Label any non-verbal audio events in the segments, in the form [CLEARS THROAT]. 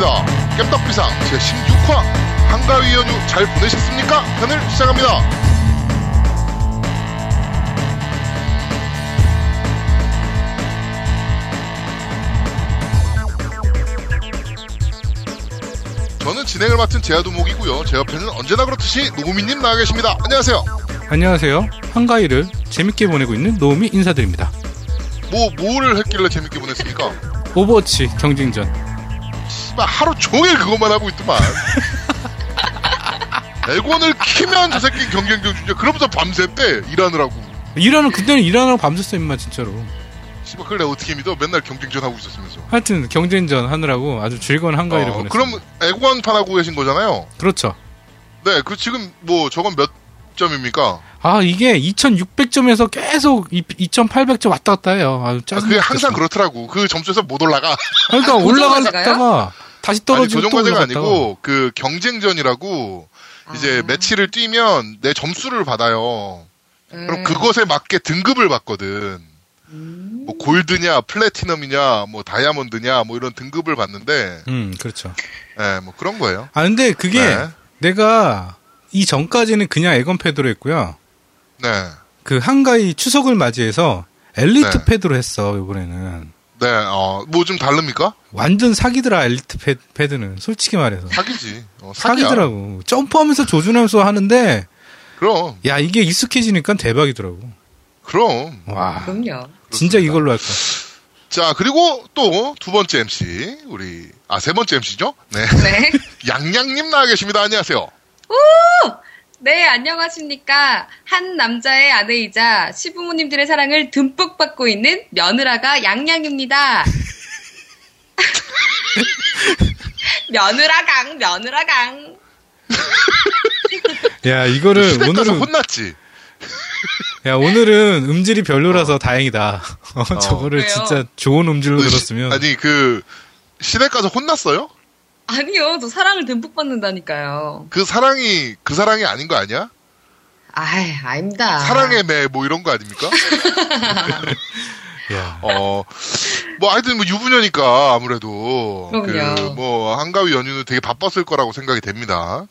날아오르겠습니다. 깸덕비상 제16화 한가위 연휴 잘 보내셨습니까? 편을 시작합니다. 저는 진행을 맡은 제아두목이고요. 제 옆에는 언제나 그렇듯이 노우미님 나와 계십니다. 안녕하세요. 안녕하세요. 한가위를 재밌게 보내고 있는 노우미 인사드립니다. 뭐 뭐를 했길래 재밌게 보냈습니까? 오버워치 경쟁전. 씨발 하루 종일 그것만 하고 있더만. [LAUGHS] 에곤을 키면 저 새끼 경쟁전 주제. 그러면서 밤새대 일하느라고. 일하는 그때는 일하느라고 밤샜어 임마 진짜로. 씨발 내가 어떻게 믿어? 맨날 경쟁전 하고 있었으면서. 하여튼 경쟁전 하느라고 아주 즐거운 한가위를 어, 보냈어요. 그럼 에곤판 하고 계신 거잖아요. 그렇죠. 네, 그 지금 뭐 저건 몇 점입니까? 아 이게 2,600점에서 계속 2,800점 왔다 갔다 해요. 아, 짜증. 그게 항상 그렇더라고. 그 점수에서 못 올라가. 그러니까 올라갔다가 다시 아니 떨어지고 또 도전과제가 올라갔다가. 아니고 그 경쟁전이라고 이제 아. 매치를 뛰면 내 점수를 받아요. 그럼 음. 그것에 맞게 등급을 받거든. 음. 뭐 골드냐, 플래티넘이냐, 뭐 다이아몬드냐, 뭐 이런 등급을 받는데, 음 그렇죠. 예, 뭐 그런 거예요. 아 근데 그게 네. 내가 이 전까지는 그냥 에건 패드로 했고요. 네, 그 한가위 추석을 맞이해서 엘리트 네. 패드로 했어 이번에는. 네, 어, 뭐 좀 다릅니까? 완전 사기더라 엘리트 패, 패드 는 솔직히 말해서 사기지. 어. 사기더라고 점프하면서 조준하면서 하는데 그럼, 야 이게 익숙해지니까 대박이더라고 그럼. 와 그럼요. 진짜 이걸로 할 거야 자, 그리고 또 두 번째 MC, 우리, 아, 세 번째 MC죠? 네. 네. [LAUGHS] 양양님 나와 계십니다. 안녕하세요. 네, 안녕하십니까. 한 남자의 아내이자 시부모님들의 사랑을 듬뿍 받고 있는 며느라가 양양입니다. [LAUGHS] 며느라강, 며느라강. 야 이거를 오늘은 혼났지. 야 오늘은 음질이 별로라서 다행이다 어, 저거를 왜요? 진짜 좋은 음질로 그 시- 들었으면 아니, 그, 시댁 가서 혼났어요? 아니요, 저 사랑을 듬뿍 받는다니까요. 그 사랑이, 그 사랑이 아닌 거 아니야? 아이, 아닙니다. 사랑의 매, 뭐 이런 거 아닙니까? [LAUGHS] 야 어, 뭐 하여튼 뭐 유부녀니까 아무래도 그럼요. 그뭐 한가위 연휴는 되게 바빴을 거라고 생각이 됩니다.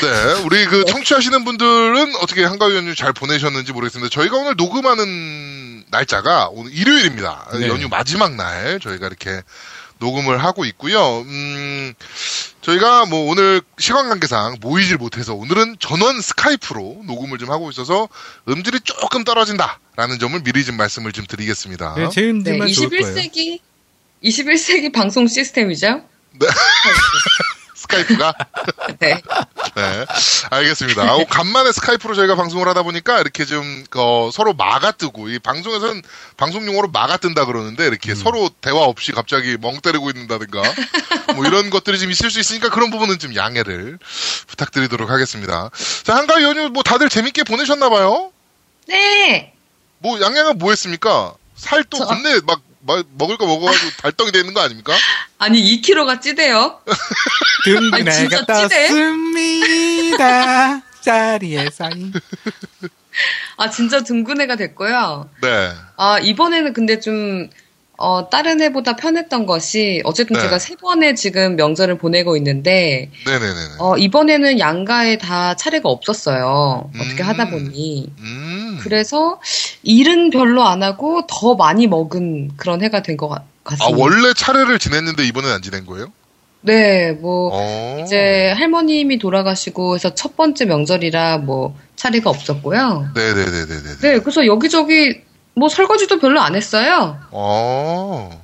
네, 우리 그 청취하시는 분들은 어떻게 한가위 연휴 잘 보내셨는지 모르겠습니다. 저희가 오늘 녹음하는 날짜가 오늘 일요일입니다. 네. 연휴 마지막 날 저희가 이렇게 녹음을 하고 있고요. 음, 저희가 뭐 오늘 시간 관계상 모이질 못해서 오늘은 전원 스카이프로 녹음을 좀 하고 있어서 음질이 조금 떨어진다라는 점을 미리 좀 말씀을 좀 드리겠습니다. 네, 제 네, 음질만 좋을 거예요 21세기, 21세기 방송 시스템이죠? [LAUGHS] 스카이프가 [LAUGHS] 네. 네, 알겠습니다. 아우, 간만에 스카이프로 저희가 방송을 하다 보니까 이렇게 좀 어, 서로 마가 뜨고 이 방송에서는 방송 용어로 마가 뜬다 그러는데 이렇게 서로 대화 없이 갑자기 멍 때리고 있는다든가 뭐 이런 것들이 좀 있을 수 있으니까 그런 부분은 좀 양해를 부탁드리도록 하겠습니다. 자, 한가위 연휴 뭐 다들 재밌게 보내셨나 봐요. 네. 뭐 양양은 뭐 했습니까? 살또 저- 겁내 막, 막 먹을 거 먹어가지고 [LAUGHS] 달덩이 되는 거 아닙니까? 아니, 2kg가 찌대요. 아니, 진짜 찌네? 떴습니다 [LAUGHS] 자리에 쌓인 아, 진짜 둥근해가 됐고요. 네. 아, 이번에는 근데 좀, 어, 다른 해보다 편했던 것이, 어쨌든 네. 제가 세 번의 지금 명절을 보내고 있는데, 네네네. 어, 이번에는 양가에 다 차례가 없었어요. 어떻게 음. 하다 보니. 음. 그래서 일은 별로 안 하고 더 많이 먹은 그런 해가 된것 아, 같습니다. 원래 차례를 지냈는데 이번엔 안 지낸 거예요? 네, 뭐, 어. 이제 할머님이 돌아가시고 해서 첫 번째 명절이라 뭐 차례가 없었고요. 네 네 네 네 네. 네, 그래서 여기저기 뭐 설거지도 별로 안 했어요. 어.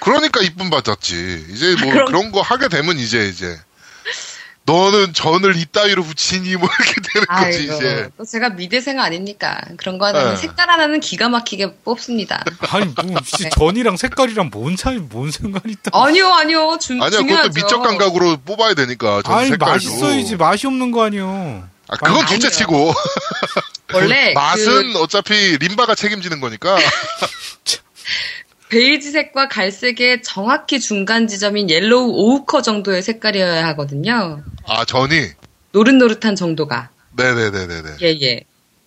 그러니까 이쁨 받았지. 이제 뭐 그럼- 그런 거 하게 되면 이제 이제 너는 전을 이따위로 붙이니 뭐 이렇게 되는 거지 아이고, 이제. 또 제가 미대생 아닙니까? 그런 거 하면 네. 색깔 하나는 기가 막히게 뽑습니다. 아니 뭐 씨, 네. 전이랑 색깔이랑 뭔 차이 뭔 상관이 있다 아니요, 아니요, 중, 아니야 중요하죠. 그것도 미적 감각으로 뽑아야 되니까 전 아니 색깔도. 맛있어야지 맛이 없는 거 아니요 아, 그건 아니에요. 둘째치고 [LAUGHS] 원래 맛은 그 어차피 림바가 책임지는 거니까. [LAUGHS] 베이지색과 갈색의 정확히 중간 지점인 옐로우 오우커 정도의 색깔이어야 하거든요. 아 전이. 노릇노릇한 정도가. 네네네네네. 예, 예.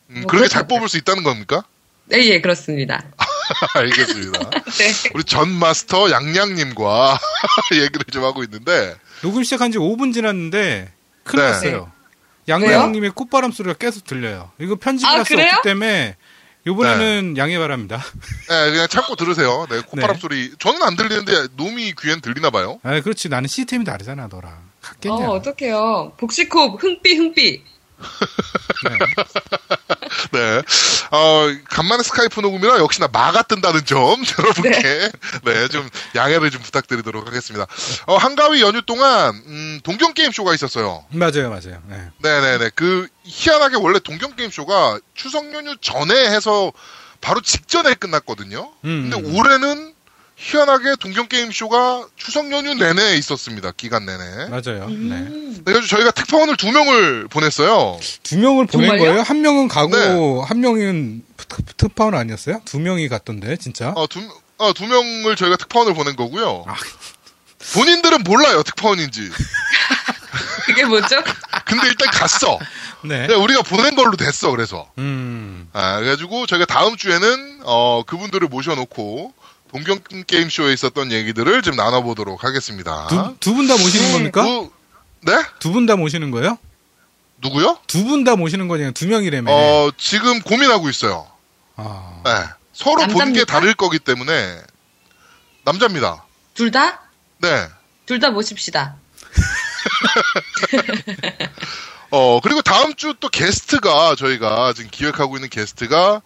음, 뭐 그렇게 잘 그렇다고요. 뽑을 수 있다는 겁니까? 네, 예, 그렇습니다. [LAUGHS] 알겠습니다. [LAUGHS] 네. 우리 전 마스터 양양님과 얘기를 좀 하고 있는데, 녹음 시작한 지 5분 지났는데 큰일 네. 났어요. 양양님의 꽃바람 소리가 계속 들려요. 이거 편집을 아, 할수 그래요? 없기 때문에 이번에는 양해 바랍니다. 네, 그냥 참고 들으세요. 네, 콧바람 네. 소리. 저는 안 들리는데, 놈이 귀엔 들리나 봐요. 아, 그렇지. 나는 시스템이 다르잖아, 너랑. 같겠냐. 어, 어떡해요. 복식호흡, 흥삐, 흥삐. [LAUGHS] 네. 어, 간만에 스카이프 녹음이라 역시나 마가 뜬다는 점 [LAUGHS] 여러분께 네, 좀 양해를 좀 부탁드리도록 하겠습니다. 어, 한가위 연휴 동안 음, 동경 게임 쇼가 있었어요. 맞아요, 맞아요. 네. 네네네. 그 희한하게 원래 동경 게임 쇼가 추석 연휴 전에 해서 바로 직전에 끝났거든요. 음, 근데 음. 올해는 희한하게 동경 게임 쇼가 추석 연휴 내내 있었습니다. 기간 내내. 맞아요. 네. 음. 그래서 저희가 특파원을 두 명을 보냈어요. 두 명을 보낸 정말요? 거예요? 한 명은 가고 네. 한 명은 특- 특파원 아니었어요? 두 명이 갔던데 진짜? 어, 두, 어, 두 명을 저희가 특파원을 보낸 거고요. 아. 본인들은 몰라요, 특파원인지. [LAUGHS] 그게 뭐죠? [LAUGHS] 근데 일단 갔어. 네. 그냥 우리가 보낸 걸로 됐어, 그래서. 음. 아, 그래가지고 저희가 다음 주에는, 어, 그분들을 모셔놓고, 동경 게임 쇼에 있었던 얘기들을 좀 나눠보도록 하겠습니다. 두 분 다 모시는 겁니까? 두- 네? 두 분 다 모시는 거예요? 누구요? 두 분 다 모시는 거냐? 두 명이라며. 어, 지금 고민하고 있어요. 아. 네. 서로 본 게? 다를 거기 때문에, 남자입니다. 둘 다? 네. 둘 다 모십시다. [LAUGHS] 어, 그리고 다음 주 또 게스트가 저희가 지금 기획하고 있는 게스트가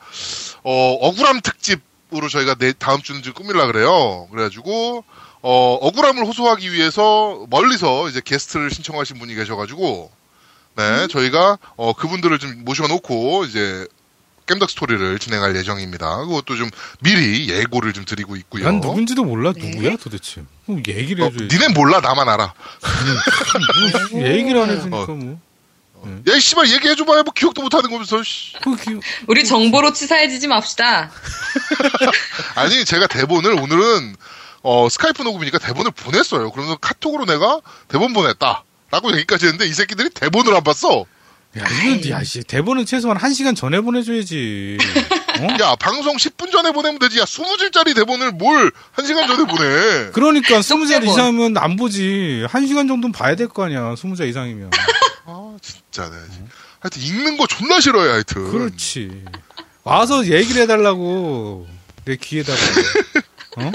어, 억울함 특집 으로 저희가 내 다음 주는 지금 꾸밀라 그래요. 그래가지고 어, 억울함을 호소하기 위해서 멀리서 이제 게스트를 신청하신 분이 계셔가지고 네, 저희가 어, 그분들을 좀 모셔놓고 이제 겜덕 스토리를 진행할 예정입니다. 그것도 좀 미리 예고를 좀 드리고 있고요. 난 누군지도 몰라. 네. 누구야 도대체? 뭐 얘기를 어, 해줘야지. 니넨 몰라 나만 알아. 뭐 얘기를 안 해주니까 어. 뭐. 야, 이 씨발 얘기해줘봐야 뭐 기억도 못하는 거면서. 씨. 그 기... 우리 정보로 치사해지지 맙시다. [LAUGHS] 아니 제가 대본을 오늘은 어, 스카이프 녹음이니까 대본을 보냈어요. 그러면서 카톡으로 내가 대본 보냈다. 라고 얘기까지 했는데 이 새끼들이 대본을 안 봤어. 야, 이거, 야, 씨, 대본은 최소한 한 시간 전에 보내줘야지. 어? [LAUGHS] 야, 방송 10분 전에 보내면 되지. 야, 20줄짜리 대본을 뭘 1시간 전에 보내. 그러니까 [LAUGHS] 스무 자 대본. 이상이면 안 보지. 한 시간 정도는 봐야 될 거 아니야. 스무 자 이상이면. 아, 진짜. 네. 하여튼 읽는 거 존나 싫어해, 하여튼. 그렇지. 와서 얘기를 해달라고. 내 귀에다가. [LAUGHS] 어?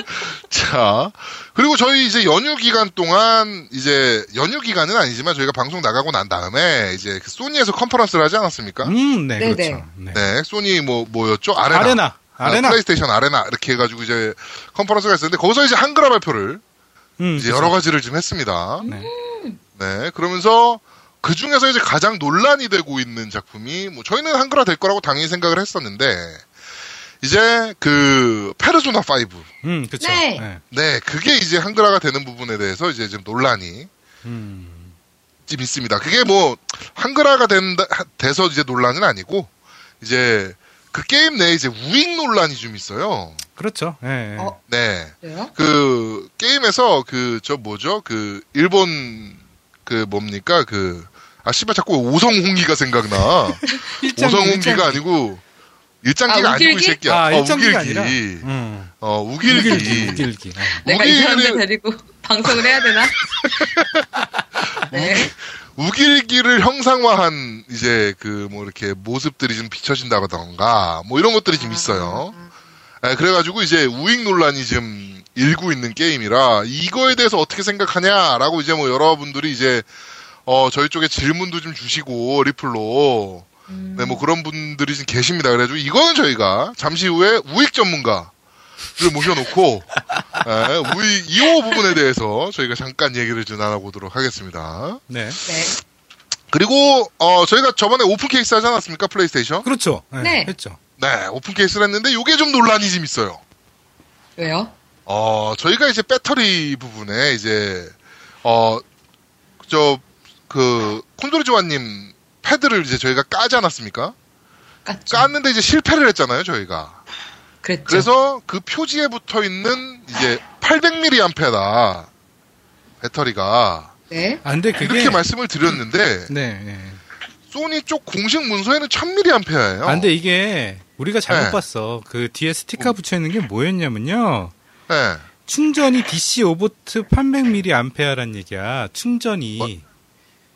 자, 그리고 저희 이제 연휴 기간 동안 이제 연휴 기간은 아니지만 저희가 방송 나가고 난 다음에 이제 그 소니에서 컨퍼런스를 하지 않았습니까? 음, 네, 네네. 그렇죠. 네. 네, 소니 뭐 뭐였죠? 아레나. 아레나. 아, 아레나. 플레이스테이션 아레나 이렇게 해가지고 이제 컨퍼런스가 있었는데 거기서 이제 한글화 발표를 음, 이제 그렇죠. 여러 가지를 좀 했습니다. 네. 네, 그러면서 그 중에서 이제 가장 논란이 되고 있는 작품이 뭐 저희는 한글화 될 거라고 당연히 생각을 했었는데 이제 그 페르소나 5. 음, 그렇죠. 네. 네. 네, 그게 이제 한글화가 되는 부분에 대해서 이제 좀 논란이 음. 좀 있습니다. 그게 뭐 한글화가 된다 돼서 이제 논란은 아니고 이제 그 게임 내에 이제 우익 논란이 좀 있어요. 그렇죠. 예. 예. 어. 네. 그래요? 그 게임에서 그 저 뭐죠? 그 일본 그 뭡니까? 그 아 씨발 자꾸 오성홍기가 생각나. [LAUGHS] 오성홍기가. 아니고 일장기가 아, 아, 니고이? 새끼야. 아, 어, 우길기. 아니라. 음. 어, 우길기. 우길기, 우길기. 네. 내가 이 사람들 데리고 [LAUGHS] 방송을 해야 되나? [LAUGHS] 네. 우길기를 형상화한 이제 그 뭐 이렇게 모습들이 좀 비춰진다던가 뭐 이런 것들이 좀 있어요. 예, 그래가지고 이제 우익 논란이 지금 일고 있는 게임이라 이거에 대해서 어떻게 생각하냐라고 이제 뭐 여러분들이 이제 어 저희 쪽에 질문도 좀 주시고 리플로 네뭐 그런 분들이 좀 계십니다. 그래가지고 이거는 저희가 잠시 후에 우익 전문가 를 모셔놓고 예, 우익 2호 부분에 대해서 저희가 잠깐 얘기를 좀 나눠보도록 하겠습니다. 네. 네. 그리고 어 저희가 저번에 open case 하지 않았습니까 플레이스테이션? 그렇죠. 네. 네. 했죠. 네 open case를 했는데 이게 좀 논란이 좀 있어요. 왜요? 어 저희가 이제 배터리 부분에 이제 어저 그 콘솔이 조아님 패드를 이제 저희가 까지 않았습니까? 깠죠. 깠는데 이제 실패를 했잖아요 저희가. 그랬죠. 그래서 그 표지에 붙어 있는 이제 800mAh다 배터리가 네. 아, 근데 그게. 이렇게 말씀을 드렸는데 네. 네. 소니 쪽 공식 문서에는 1000mAh예요. 아, 근데 이게 우리가 잘못 네. 봤어. 그 뒤에 스티커 붙여 있는 게 뭐였냐면요. 네. 충전이 DC 5V 800mAh라는 얘기야. 충전이. 뭐?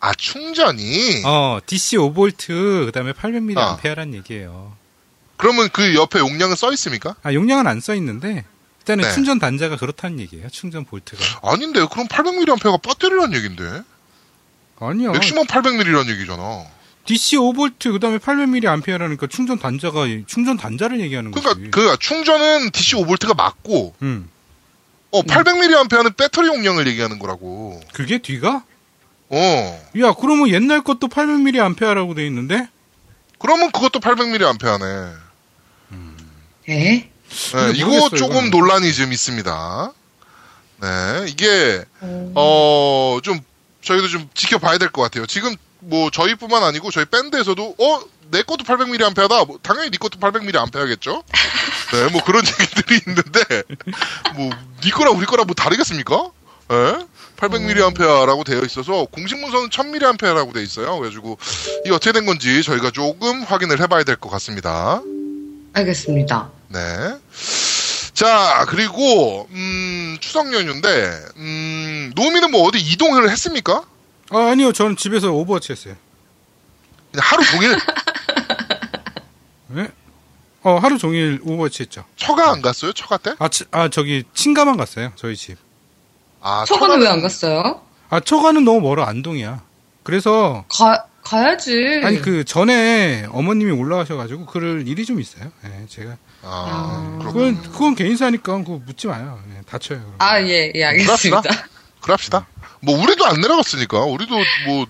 아 충전이 어, DC 5V 그다음에 800mAh라는 아. 얘기예요. 그러면 그 옆에 용량은 써 있습니까? 아, 용량은 안 써 있는데 일단은 네. 충전 단자가 그렇다는 얘기예요. 충전 볼트가. 아닌데 그럼 800mAh가 배터리란 얘긴데 아니야. 맥시멈 800mAh란 얘기잖아. DC 5V 그다음에 800mAh라니까 충전 단자가 충전 단자를 얘기하는 거지. 그러니까 그 충전은 DC 5V가 맞고 음. 어 800mAh는 배터리 용량을 얘기하는 거라고. 그게 뒤가? 어 야, 그러면 옛날 것도 800mAh라고 돼 있는데? 그러면 그것도 800mAh네. 에? 네, 이거 모르겠어요, 조금 이거는. 논란이 좀 있습니다. 네, 이게 어. 어좀 저희도 좀 지켜봐야 될 것 같아요. 지금 뭐 저희뿐만 아니고 저희 밴드에서도 어 내 것도 800mAh다. 뭐 당연히 네 것도 800mAh겠죠. 네, 뭐 그런 [LAUGHS] 얘기들이 있는데 뭐네 거랑 우리 거랑 뭐 다르겠습니까? 예? 800mAh라고 되어 있어서 공식 문서는 1000mAh라고 되어 있어요. 그래가지고 이 어떻게 된 건지 저희가 조금 확인을 해봐야 될 것 같습니다. 알겠습니다. 네. 자, 그리고, 음, 추석 연휴인데, 음, 노미는 뭐 어디 이동을 했습니까? 아, 아니요. 저는 집에서 오버워치 했어요. 그냥 하루 종일 [LAUGHS] 네? 어, 하루 종일 오버워치 했죠. 처가 안 갔어요? 처가 때? 아, 치- 아 저기 친가만 갔어요. 저희 집. 아, 처가는 처가는- 왜 안 갔어요? 아, 처가는 너무 멀어. 안동이야. 그래서 가, 가야지. 아니 그 전에 어머님이 올라가셔 가지고 그럴 일이 좀 있어요. 예, 제가 아, 아. 그렇군. 그건 그건 개인사니까 그거 묻지 마요. 예, 다쳐요. 그럼. 아, 예, 예, 알겠습니다. 그럽시다. 뭐, 우리도 안 내려갔으니까. 우리도 뭐,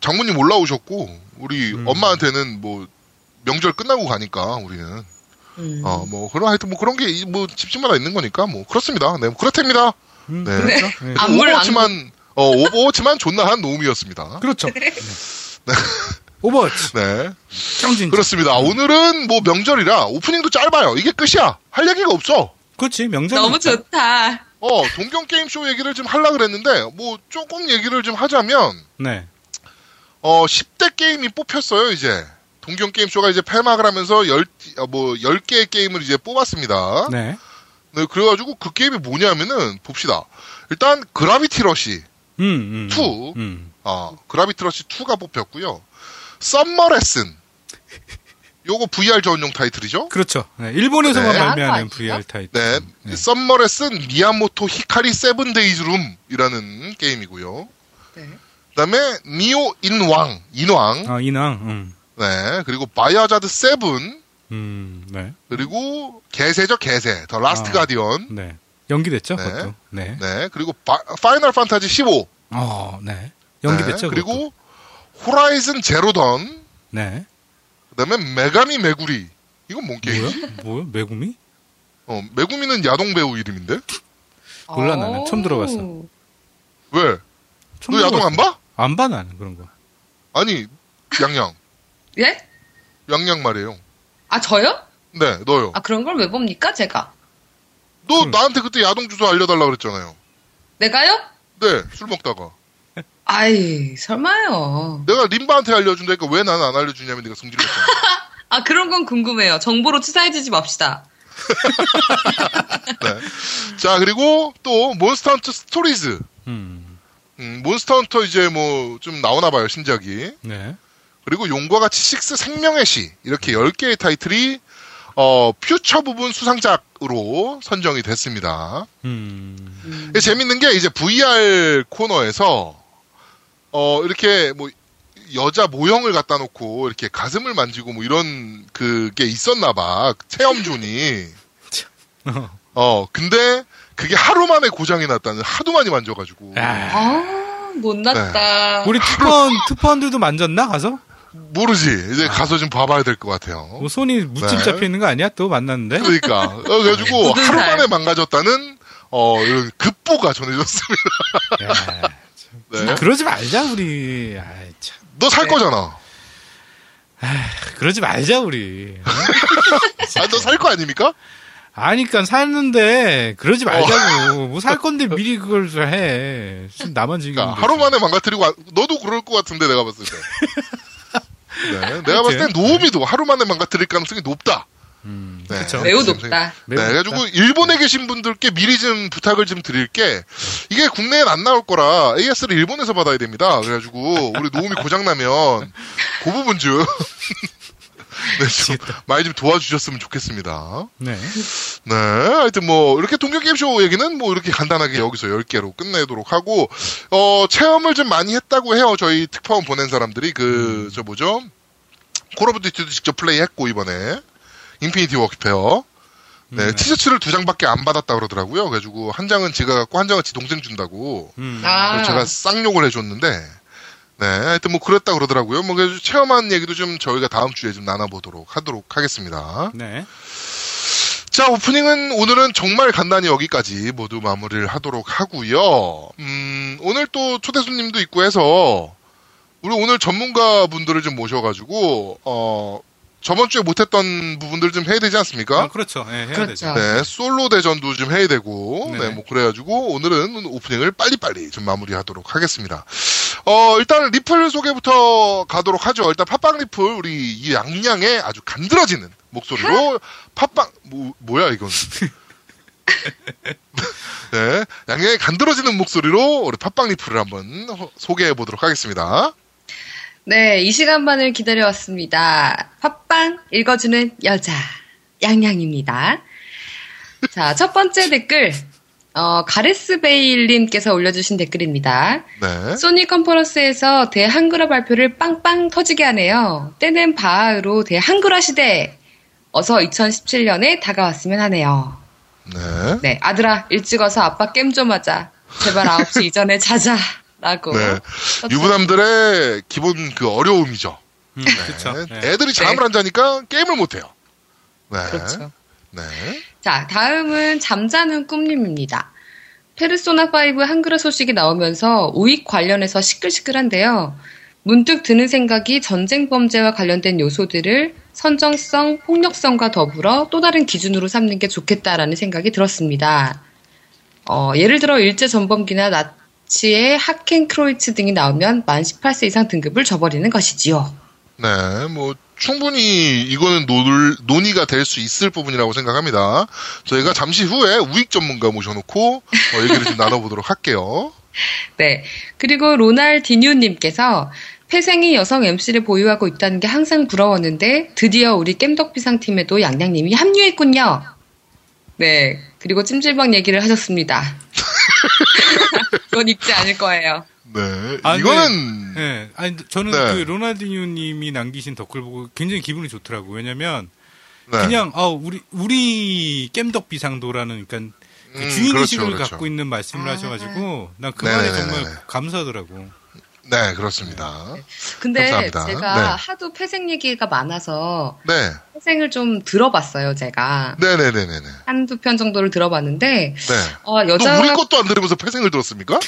장모님 올라오셨고, 우리 음. 엄마한테는 뭐, 명절 끝나고 가니까, 우리는. 음. 어, 뭐, 그런, 하여튼 뭐 그런 게, 이- 뭐, 집집마다 있는 거니까, 뭐, 그렇습니다. 네, 뭐 그렇답니다. 음, 네. 그렇죠. 예. 안물 안 오버워치만, 어, 오버워치만 존나 한 놈이었습니다. [LAUGHS] 그렇죠. 네. 오버워치. 네. 경진. 그렇습니다. 오늘은 뭐 명절이라 오프닝도 짧아요. 이게 끝이야. 할 얘기가 없어. 그렇지. 명절. 너무 좋다. 어, 동경 게임 쇼 얘기를 좀 하려 그랬는데, 뭐, 조금 얘기를 좀 하자면, 네. 어, 10대 게임이 뽑혔어요, 이제. 동경 게임 쇼가 이제 폐막을 하면서 열, 어, 뭐, 10개의 게임을 이제 뽑았습니다. 네. 네, 그래가지고 그 게임이 뭐냐면은, 봅시다. 일단, 그라비티 러시. 음, 음. 투. 음. 어, 그라비티 러시 2가 뽑혔고요. 썸머 레슨. [LAUGHS] 요거 VR 전용 타이틀이죠? 그렇죠. 네. 일본에서만 네. 발매하는? VR 타이틀. 네. 썸머 레슨 미야모토 히카리 세븐 데이즈 룸이라는 게임이고요. 네. 그다음에 니오 인왕, 인왕. 아, 인왕. 음. 네. 그리고 바이오하자드 세븐 음. 네. 그리고 개세죠, 개세. 더 라스트 아. 가디언. 네. 연기됐죠, 네. 그것도. 네. 네. 그리고 바- 파이널 판타지 15. 어, 네. 연기됐죠. 네. 그리고 호라이즌 제로던. 네. 그다음에 메가미 메구리. 이건 뭔 뭐야? 게임이지? 뭐야? 메구미? 어, 메구미는 야동 배우 이름인데? 몰라, 나는. 처음 들어봤어. 오. 왜? 처음 너 야동 들어봤어. 안 봐? 안 봐, 나는 그런 거. 아니, 양양. 예? 양양 말이에요. 아, 저요? 네, 너요. 아, 그런 걸 왜 봅니까, 제가? 너 음. 나한테 그때 야동 주소 알려달라 그랬잖아요. 내가요? 네, 술 먹다가. 아이, 설마요. 내가 림바한테 알려준다니까 왜 나는 안 알려주냐면 네가 성질냈잖아. [LAUGHS] 아, 그런 건 궁금해요. 정보로 치사해지지 맙시다. [LAUGHS] 네. 자, 그리고 또 몬스터 헌터 스토리즈. 음. 음, 몬스터 헌터 이제 뭐 좀 나오나 봐요, 신작이. 네. 그리고 용과 같이 식스 생명의 시. 이렇게 10개의 타이틀이 어, 퓨처 부분 수상작으로 선정이 됐습니다. 음. 음. 재밌는 게 이제 VR 코너에서 어 이렇게 뭐 여자 모형을 갖다 놓고 이렇게 가슴을 만지고 뭐 이런 그게 있었나 봐 체험존이 [LAUGHS] 어 근데 그게 하루 만에 고장이 났다는 하도 많이 만져가지고 아, 아, 못났다. 우리 투펀, 투펀들도 만졌나, 가서? 모르지 이제 가서 좀 봐봐야 될 것 같아요 뭐 손이 무침 네. 잡혀 있는 거 아니야? 또 만났는데? 그러니까 어, 그래가지고 굳은 하루 살. 만에 망가졌다는 어 이런 급보가 전해졌습니다 야, [LAUGHS] 네. 그러지 말자, 우리. 아이, 참. 너살 네. 거잖아 그러지 말자, 우리. 아 너 살 거 아닙니까? 아니까 샀는데, 그러지 말자고. 뭐살 건데 미리 그걸 해. 지금 나만 지금. 그러니까 하루 만에 망가뜨리고 와- 너도 그럴 것 같은데 내가 봤을 때. [LAUGHS] 네, 내가 봤을 땐 노우미도 하루 만에 망가뜨릴 가능성이 높다. 음, 네. 그쵸. 매우 높다. 네, 매우 그래가지고 높다. 일본에 계신 분들께 미리 좀 부탁을 좀 드릴 게 이게 국내엔 안 나올 거라 AS를 일본에서 받아야 됩니다. 그래가지고 우리 노움이 고장 나면 [LAUGHS] 그 부분 좀 네, 좀 많이 좀 도와주셨으면 좋겠습니다. 네. 네, 하여튼 뭐 이렇게 동경 게임쇼 얘기는 뭐 이렇게 간단하게 여기서 10개로 끝내도록 하고 어 체험을 좀 많이 했다고 해요. 저희 특파원 보낸 사람들이 그저 뭐죠? 콜 오브 듀티도 직접 플레이했고 이번에 인피니티 워크페어 네, 네. 티셔츠를 두 장밖에 안 받았다 그러더라고요. 그래가지고 한 장은 제가 갖고 한 장은 지 동생 준다고 음. 아. 그래서 제가 쌍욕을 해줬는데 네, 하여튼 뭐 그랬다 그러더라고요. 뭐 그래서 체험한 얘기도 좀 저희가 다음 주에 좀 나눠보도록 하도록 하겠습니다. 네. 자, 오프닝은 오늘은 정말 간단히 여기까지 모두 마무리를 하도록 하고요. 음, 오늘 또 초대 손님도 있고 해서 우리 오늘 전문가 분들을 좀 모셔가지고 어 저번 주에 못했던 부분들 좀 해야 되지 않습니까? 아, 그렇죠. 네, 해야 그렇죠. 되죠. 네, 솔로 대전도 좀 해야 되고, 네. 네, 뭐 그래가지고 오늘은 오프닝을 빨리빨리 좀 마무리하도록 하겠습니다. 어, 일단 리플 소개부터 가도록 하죠. 일단 팟빵 리플 우리 이 양양의 아주 간드러지는 목소리로 팟빵 뭐 뭐야 이건? [LAUGHS] 네, 양양의 간드러지는 목소리로 우리 팟빵 리플을 한번 허- 소개해 보도록 하겠습니다. 네, 이 시간만을 기다려왔습니다. 팟빵 읽어주는 여자, 양양입니다. 자, 첫 번째 댓글, 어, 가레스 베일님께서 올려주신 댓글입니다. 네, 소니 컨퍼런스에서 대한글화 발표를 빵빵 터지게 하네요. 때는 바하으로 대한글화 시대! 어서 2017년에 다가왔으면 하네요. 네, 네, 아들아, 일찍 와서 아빠 게임 좀 하자. 제발 9시 이전에 자자. 라고. 네. 유부남들의 기본 그 어려움이죠. 음, 네. 그렇죠. 네. 애들이 잠을 안 자니까 게임을 못 해요. 네. 그렇죠. 네. 자, 다음은 잠자는 꿈님입니다. 페르소나 5 한글화 소식이 나오면서 우익 관련해서 시끌시끌한데요. 문득 드는 생각이 전쟁 범죄와 관련된 요소들을 선정성, 폭력성과 더불어 또 다른 기준으로 삼는 게 좋겠다라는 생각이 들었습니다. 어, 예를 들어 일제 전범기나 나치의 하켄 크로이츠 등이 나오면 만 18세 이상 등급을 줘버리는 것이지요. 네. 뭐 충분히 이거는 논, 논의가 될 수 있을 부분이라고 생각합니다. 저희가 잠시 후에 우익 전문가 모셔놓고 어, 얘기를 좀 [LAUGHS] 나눠보도록 할게요. 네. 그리고 로날디뉴님께서 폐생이 여성 MC를 보유하고 있다는 게 항상 부러웠는데 드디어 우리 겜덕비상 팀에도 양양님이 합류했군요. 네. 그리고 찜질방 얘기를 하셨습니다. [LAUGHS] 그건 읽지 않을 거예요. 네. 아, 이거는 네. 아니, 저는 네. 그 로나디뉴 님이 남기신 댓글 보고 굉장히 기분이 좋더라고요. 왜냐면, 네. 그냥, 아, 우리, 우리 겜덕 비상도라는, 그러니까, 그 음, 주인의식을 그렇죠, 그렇죠. 갖고 있는 말씀을 아. 하셔가지고, 난그 네, 말에 네, 네, 정말 네. 감사하더라고. 네, 그렇습니다. 근데 감사합니다. 제가 네. 하도 폐생 얘기가 많아서 네. 폐생을 좀 들어봤어요, 제가. 네 네 네네네. 한두 편 정도를 들어봤는데, 네. 어, 또 여자. 우리 것도 안 들으면서 폐생을 들었습니까?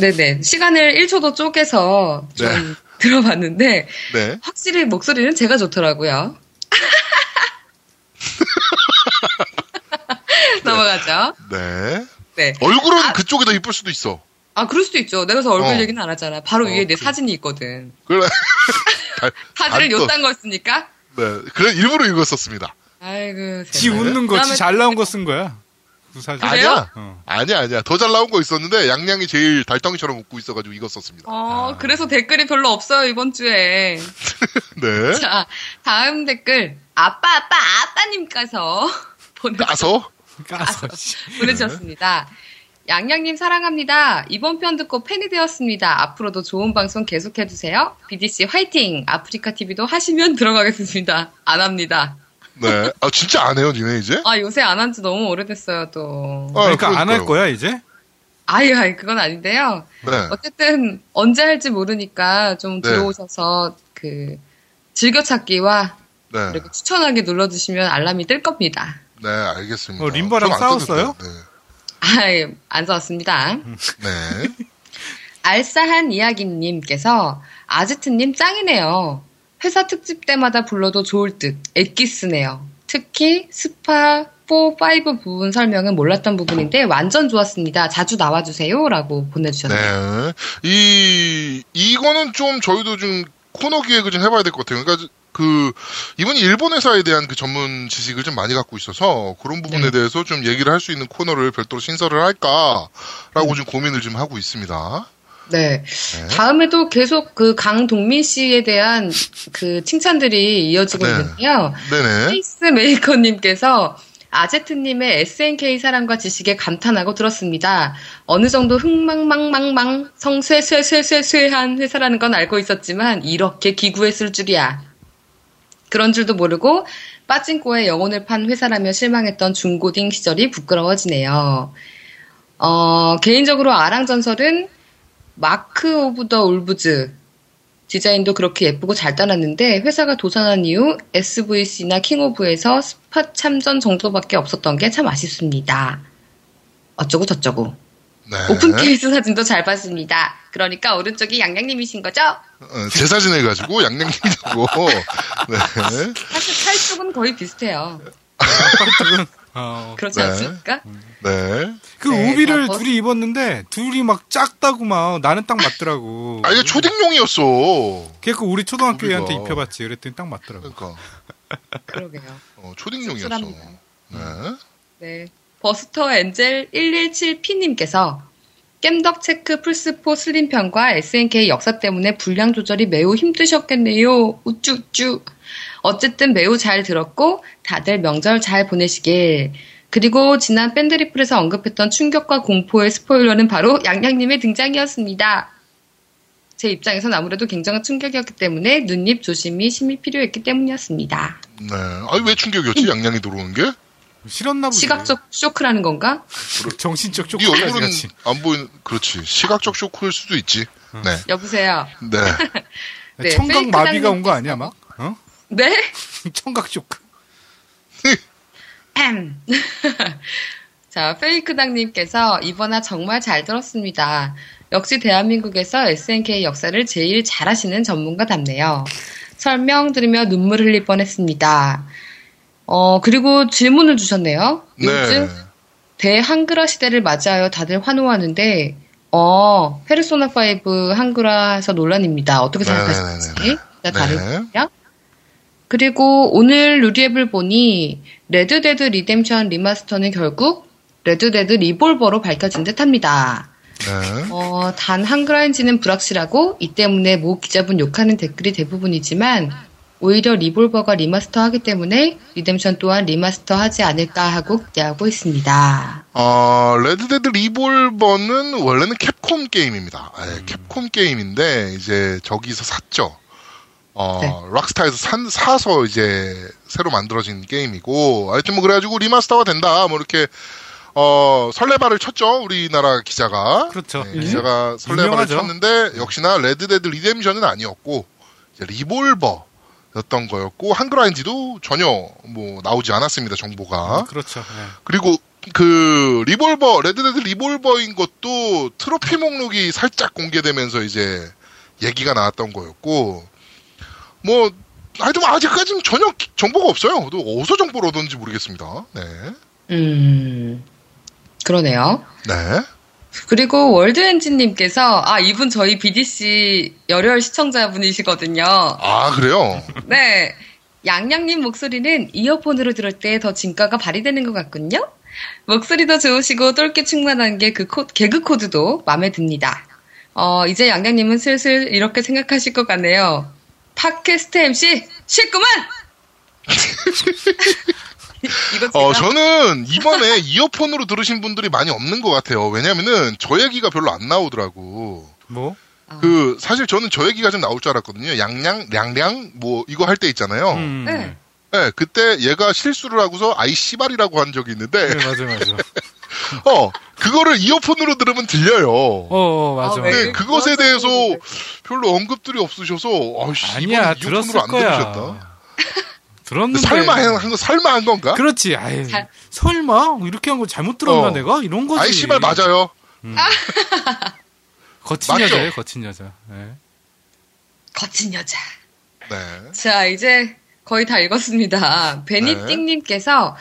네 네. 시간을 1초도 쪼개서 좀 네. 들어봤는데, 네. 확실히 목소리는 제가 좋더라고요. [LAUGHS] [LAUGHS] 넘어가죠. 네. 네. 얼굴은 아. 그쪽이 더 이쁠 수도 있어. 아, 그럴 수도 있죠. 내가 그래서 얼굴 어. 얘기는 안 하잖아. 바로 어, 위에 내 그- 사진이 있거든. 그래. 달- 사진을 또- 요딴 걸 쓰니까? 네. 그래, 일부러 읽었었습니다. 아이고. 지. 웃는 거, 그다음에 지잘 나온 거 쓴 거야. 그 사진. 아니야. 어. 아니야, 아니야. 더 잘 나온 거 있었는데, 양양이 제일 달덩이처럼 웃고 있어가지고 읽었었습니다. 어, 아. 그래서 댓글이 별로 없어요, 이번 주에. [LAUGHS] 네. 자, 다음 댓글. 아빠, 아빠, 아빠님께서 [LAUGHS] 보내, 까서? 까서, 씨. 보내주셨습니다. 양양님 사랑합니다. 이번 편 듣고 팬이 되었습니다. 앞으로도 좋은 방송 계속해주세요. BDC 화이팅! 아프리카 TV도 하시면 들어가겠습니다. 안 합니다. 네. 아, 진짜 안 해요, 니네 이제? 아, 요새 안 한 지 너무 오래됐어요, 또. 아, 그러니까 안 할. 거야, 이제? 아유, 아유, 그건 아닌데요. 네. 어쨌든, 언제 할지 모르니까 좀 네. 들어오셔서, 그, 즐겨찾기와, 네. 그리고 추천하기 눌러주시면 알람이 뜰 겁니다. 네, 알겠습니다. 어, 림바랑 싸웠어요? 떴는데. 아유, 안 좋았습니다. 네. [LAUGHS] 네. 알싸한 이야기님께서 아지트님 짱이네요. 회사 특집 때마다 불러도 좋을 듯 엑기스네요. 특히 스파 4, 5 부분 설명은 몰랐던 부분인데 완전 좋았습니다. 자주 나와주세요. 라고 보내주셨네요. 네. 이, 이거는 좀 저희도 좀 코너 기획을 좀 해봐야 될 것 같아요. 그러니까 그 이분이 일본 회사에 대한 그 전문 지식을 좀 많이 갖고 있어서 그런 부분에 네. 대해서 좀 얘기를 할 수 있는 코너를 별도로 신설을 할까라고 음. 좀 고민을 좀 하고 있습니다. 네. 네. 다음에도 계속 그 강동민 씨에 대한 그 칭찬들이 이어지고 네. 있는데요. 네네. 페이스 메이커님께서 아제트님의 SNK 사랑과 지식에 감탄하고 들었습니다. 어느 정도 흥망망망망 성쇠쇠쇠쇠쇠한 회사라는 건 알고 있었지만 이렇게 기구했을 줄이야. 그런 줄도 모르고 빠찡코에 영혼을 판 회사라며 실망했던 중고딩 시절이 부끄러워지네요. 어, 개인적으로 아랑전설은 Mark of the Wolves 디자인도 그렇게 예쁘고 잘 따랐는데 회사가 도산한 이후 SVC나 킹오브에서 spot 참전 정도밖에 없었던 게 참 아쉽습니다. 어쩌고 저쩌고. 네. open case 사진도 잘 봤습니다. 그러니까 오른쪽이 양양님이신 거죠? 어, 제 사진을 가지고 [LAUGHS] 양양님이고 네. 사실 팔쪽은 거의 비슷해요. 어, 그렇지 네. 않습니까? 네. 그 네, 우비를 다 벗- 둘이 입었는데 둘이 막 작다고 막 나는 딱 맞더라고. [LAUGHS] 아 이게 초딩용이었어. 그래서 우리 초등학교 우비가. 애한테 입혀봤지. 그랬더니 딱 맞더라고. 그러니까 그러게요. 어, 초딩용이었어. 씁쓸합니다. 네. 네. 버스터 엔젤 117P님께서 겜덕 체크 플스4 슬림편과 SNK 역사 때문에 분량 조절이 매우 힘드셨겠네요. 우쭈쭈. 어쨌든 매우 잘 들었고 다들 명절 잘 보내시길. 그리고 지난 밴드리플에서 언급했던 충격과 공포의 스포일러는 바로 양양님의 등장이었습니다. 제 입장에선 아무래도 굉장한 충격이었기 때문에 눈입 조심이 심히 필요했기 때문이었습니다. 네. 아니 왜 충격이었지? 양양이 들어오는 게? 싫었나 보지. 시각적 쇼크라는 건가? 정신적 네 쇼크까지 얼굴은 같이. 안 보이는 그렇지. 시각적 쇼크일 수도 있지. 네. 여보세요. 네. [LAUGHS] 네, 청각 마비가 온 거 아니야 막? 어? 네? [LAUGHS] 청각 쇼크. 엠. [LAUGHS] 자, 페이크당님께서 이번화 정말 잘 들었습니다. 역시 대한민국에서 SNK 역사를 제일 잘하시는 전문가답네요. 설명 들으며 눈물 흘릴 뻔했습니다. 어, 그리고 질문을 주셨네요. 요즘 네. 대한글화 시대를 맞이하여 다들 환호하는데, 어, 페르소나 5 한글화에서 논란입니다. 어떻게 생각하시는지. 네네네네. 자, 다른 네. 분이요? 그리고 오늘 루리앱을 보니 레드데드 리뎀션 remaster는 결국 레드데드 리볼버로 밝혀진 듯합니다. 네. 어, 단 한글화인지는 불확실하고 이 때문에 모 기자분 욕하는 댓글이 대부분이지만 오히려 리볼버가 remaster하기 때문에 리뎀션 또한 remaster하지 않을까 하고 기대하고 있습니다. 어, 레드데드 리볼버는 원래는 캡콤 게임입니다. 네, 캡콤 게임인데 이제 저기서 샀죠. 어, 네. 락스타에서 산, 사서 이제 새로 만들어진 게임이고 하여튼 뭐 그래가지고 remaster가 된다. 뭐 이렇게 어, 설레발을 쳤죠. 우리나라 기자가. 그렇죠. 네, 음. 기자가 설레발을 유명하죠. 쳤는데 역시나 레드데드 리뎀션은 아니었고 이제 리볼버 였던 거였고 한글화인지도 전혀 뭐 나오지 않았습니다. 정보가. 그렇죠. 네. 그리고 그 리볼버 레드데드 리볼버인 것도 트로피 목록이 살짝 공개되면서 이제 얘기가 나왔던 거였고 뭐 하여튼 뭐 아직까지는 전혀 기- 정보가 없어요. 또 어디서 정보를 얻었는지 모르겠습니다. 네. 음, 그러네요. 네. 그리고 월드엔진님께서 아 이분 저희 BDC 열혈 시청자분이시거든요. 아 그래요. 네, 양양님 목소리는 이어폰으로 들을 때 더 진가가 발휘되는 것 같군요. 목소리도 좋으시고 똘끼 충만한 게 그 개그 코드도 마음에 듭니다. 어 이제 양양님은 슬슬 이렇게 생각하실 것 같네요. 팟캐스트 MC 쉽구만. [LAUGHS] [LAUGHS] 어 저는 이번에 이어폰으로 들으신 분들이 많이 없는 것 같아요. 왜냐면은 저 얘기가 별로 안 나오더라고. 뭐? 아, 그 사실 저는 저 얘기가 좀 나올 줄 알았거든요. 양양 량량 뭐 이거 할 때 있잖아요. 음. 네. 네, 그때 얘가 실수를 하고서 아이 씨발이라고 한 적이 있는데, 네, 맞아, 맞아. [LAUGHS] 어, 그거를 이어폰으로 들으면 들려요. 어, 어, 맞아, 아, 왜? 맞아. 근데 그것에 대해서 별로 언급들이 없으셔서, 아이씨, 아니야, 들었을 안 거야. 들으셨다. [LAUGHS] 들었는데. 설마 한, 한 거, 설마 한 건가? 그렇지. 아이, 잘- 설마 이렇게 한 거 잘못 들었나 어. 내가? 이런 거지. 아이 씨발 맞아요. [LAUGHS] 거친 맞죠? 여자예요, 거친 여자. 네. 거친 여자. 네. 자, 이제 거의 다 읽었습니다. 베니띵님께서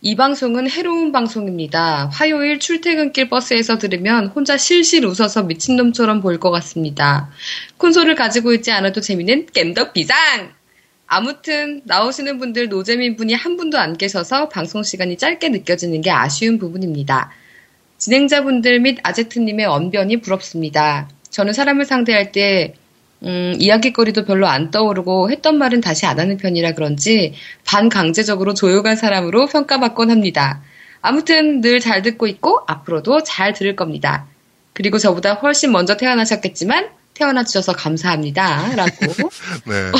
이 방송은 해로운 방송입니다. 화요일 출퇴근길 버스에서 들으면 혼자 실실 웃어서 미친놈처럼 보일 것 같습니다. 콘솔을 가지고 있지 않아도 재밌는 겜덕 비상! 아무튼 나오시는 분들 노재민 분이 한 분도 안 계셔서 방송 시간이 짧게 느껴지는 게 아쉬운 부분입니다. 진행자분들 및 아제트님의 언변이 부럽습니다. 저는 사람을 상대할 때 음, 이야기거리도 별로 안 떠오르고 했던 말은 다시 안 하는 편이라 그런지 반강제적으로 조용한 사람으로 평가받곤 합니다. 아무튼 늘 잘 듣고 있고 앞으로도 잘 들을 겁니다. 그리고 저보다 훨씬 먼저 태어나셨겠지만 태어나 주셔서 감사합니다. 라고. [LAUGHS] 네.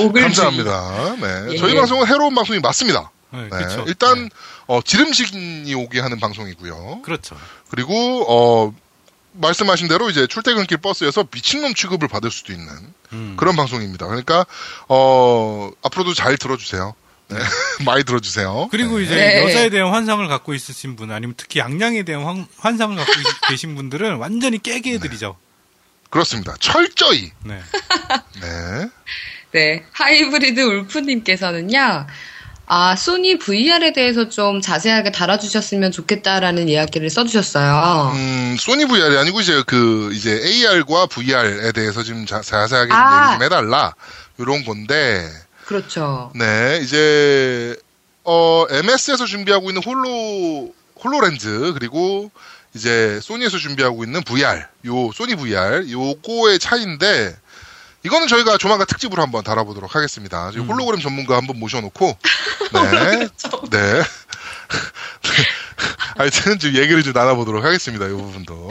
옥을 감사합니다. 네. 예. 저희 방송은 해로운 방송이 맞습니다. 네, 네. 그렇죠. 일단 네. 어, 지름신이 오게 하는 방송이고요. 그렇죠. 그리고 어, 말씀하신 대로 이제 출퇴근길 버스에서 미친놈 취급을 받을 수도 있는 음. 그런 방송입니다. 그러니까 어, 앞으로도 잘 들어주세요. 네. [LAUGHS] 많이 들어주세요. 그리고 네. 이제 네. 여자에 대한 환상을 갖고 있으신 분 아니면 특히 양양에 대한 환, 환상을 갖고 있- 계신 분들은 완전히 깨게 해드리죠. 그렇습니다. 철저히. 네. 네. 네. 하이브리드 울프님께서는요, 아, 소니 VR에 대해서 좀 자세하게 달아주셨으면 좋겠다라는 이야기를 써주셨어요. 음, 소니 VR이 아니고 이제 그 이제 AR과 VR에 대해서 좀 자, 자세하게 좀 아. 얘기 좀 해달라 이런 건데 그렇죠. 네 이제 어 MS에서 준비하고 있는 홀로 홀로렌즈 그리고 이제 소니에서 준비하고 있는 VR 요 소니 VR 요거의 차이인데 이거는 저희가 조만간 특집으로 한번 다뤄보도록 하겠습니다. 음. 홀로그램 전문가 한번 모셔놓고 [LAUGHS] 네 네. [LAUGHS] 하여튼 좀 얘기를 좀 나눠보도록 하겠습니다. 이 부분도.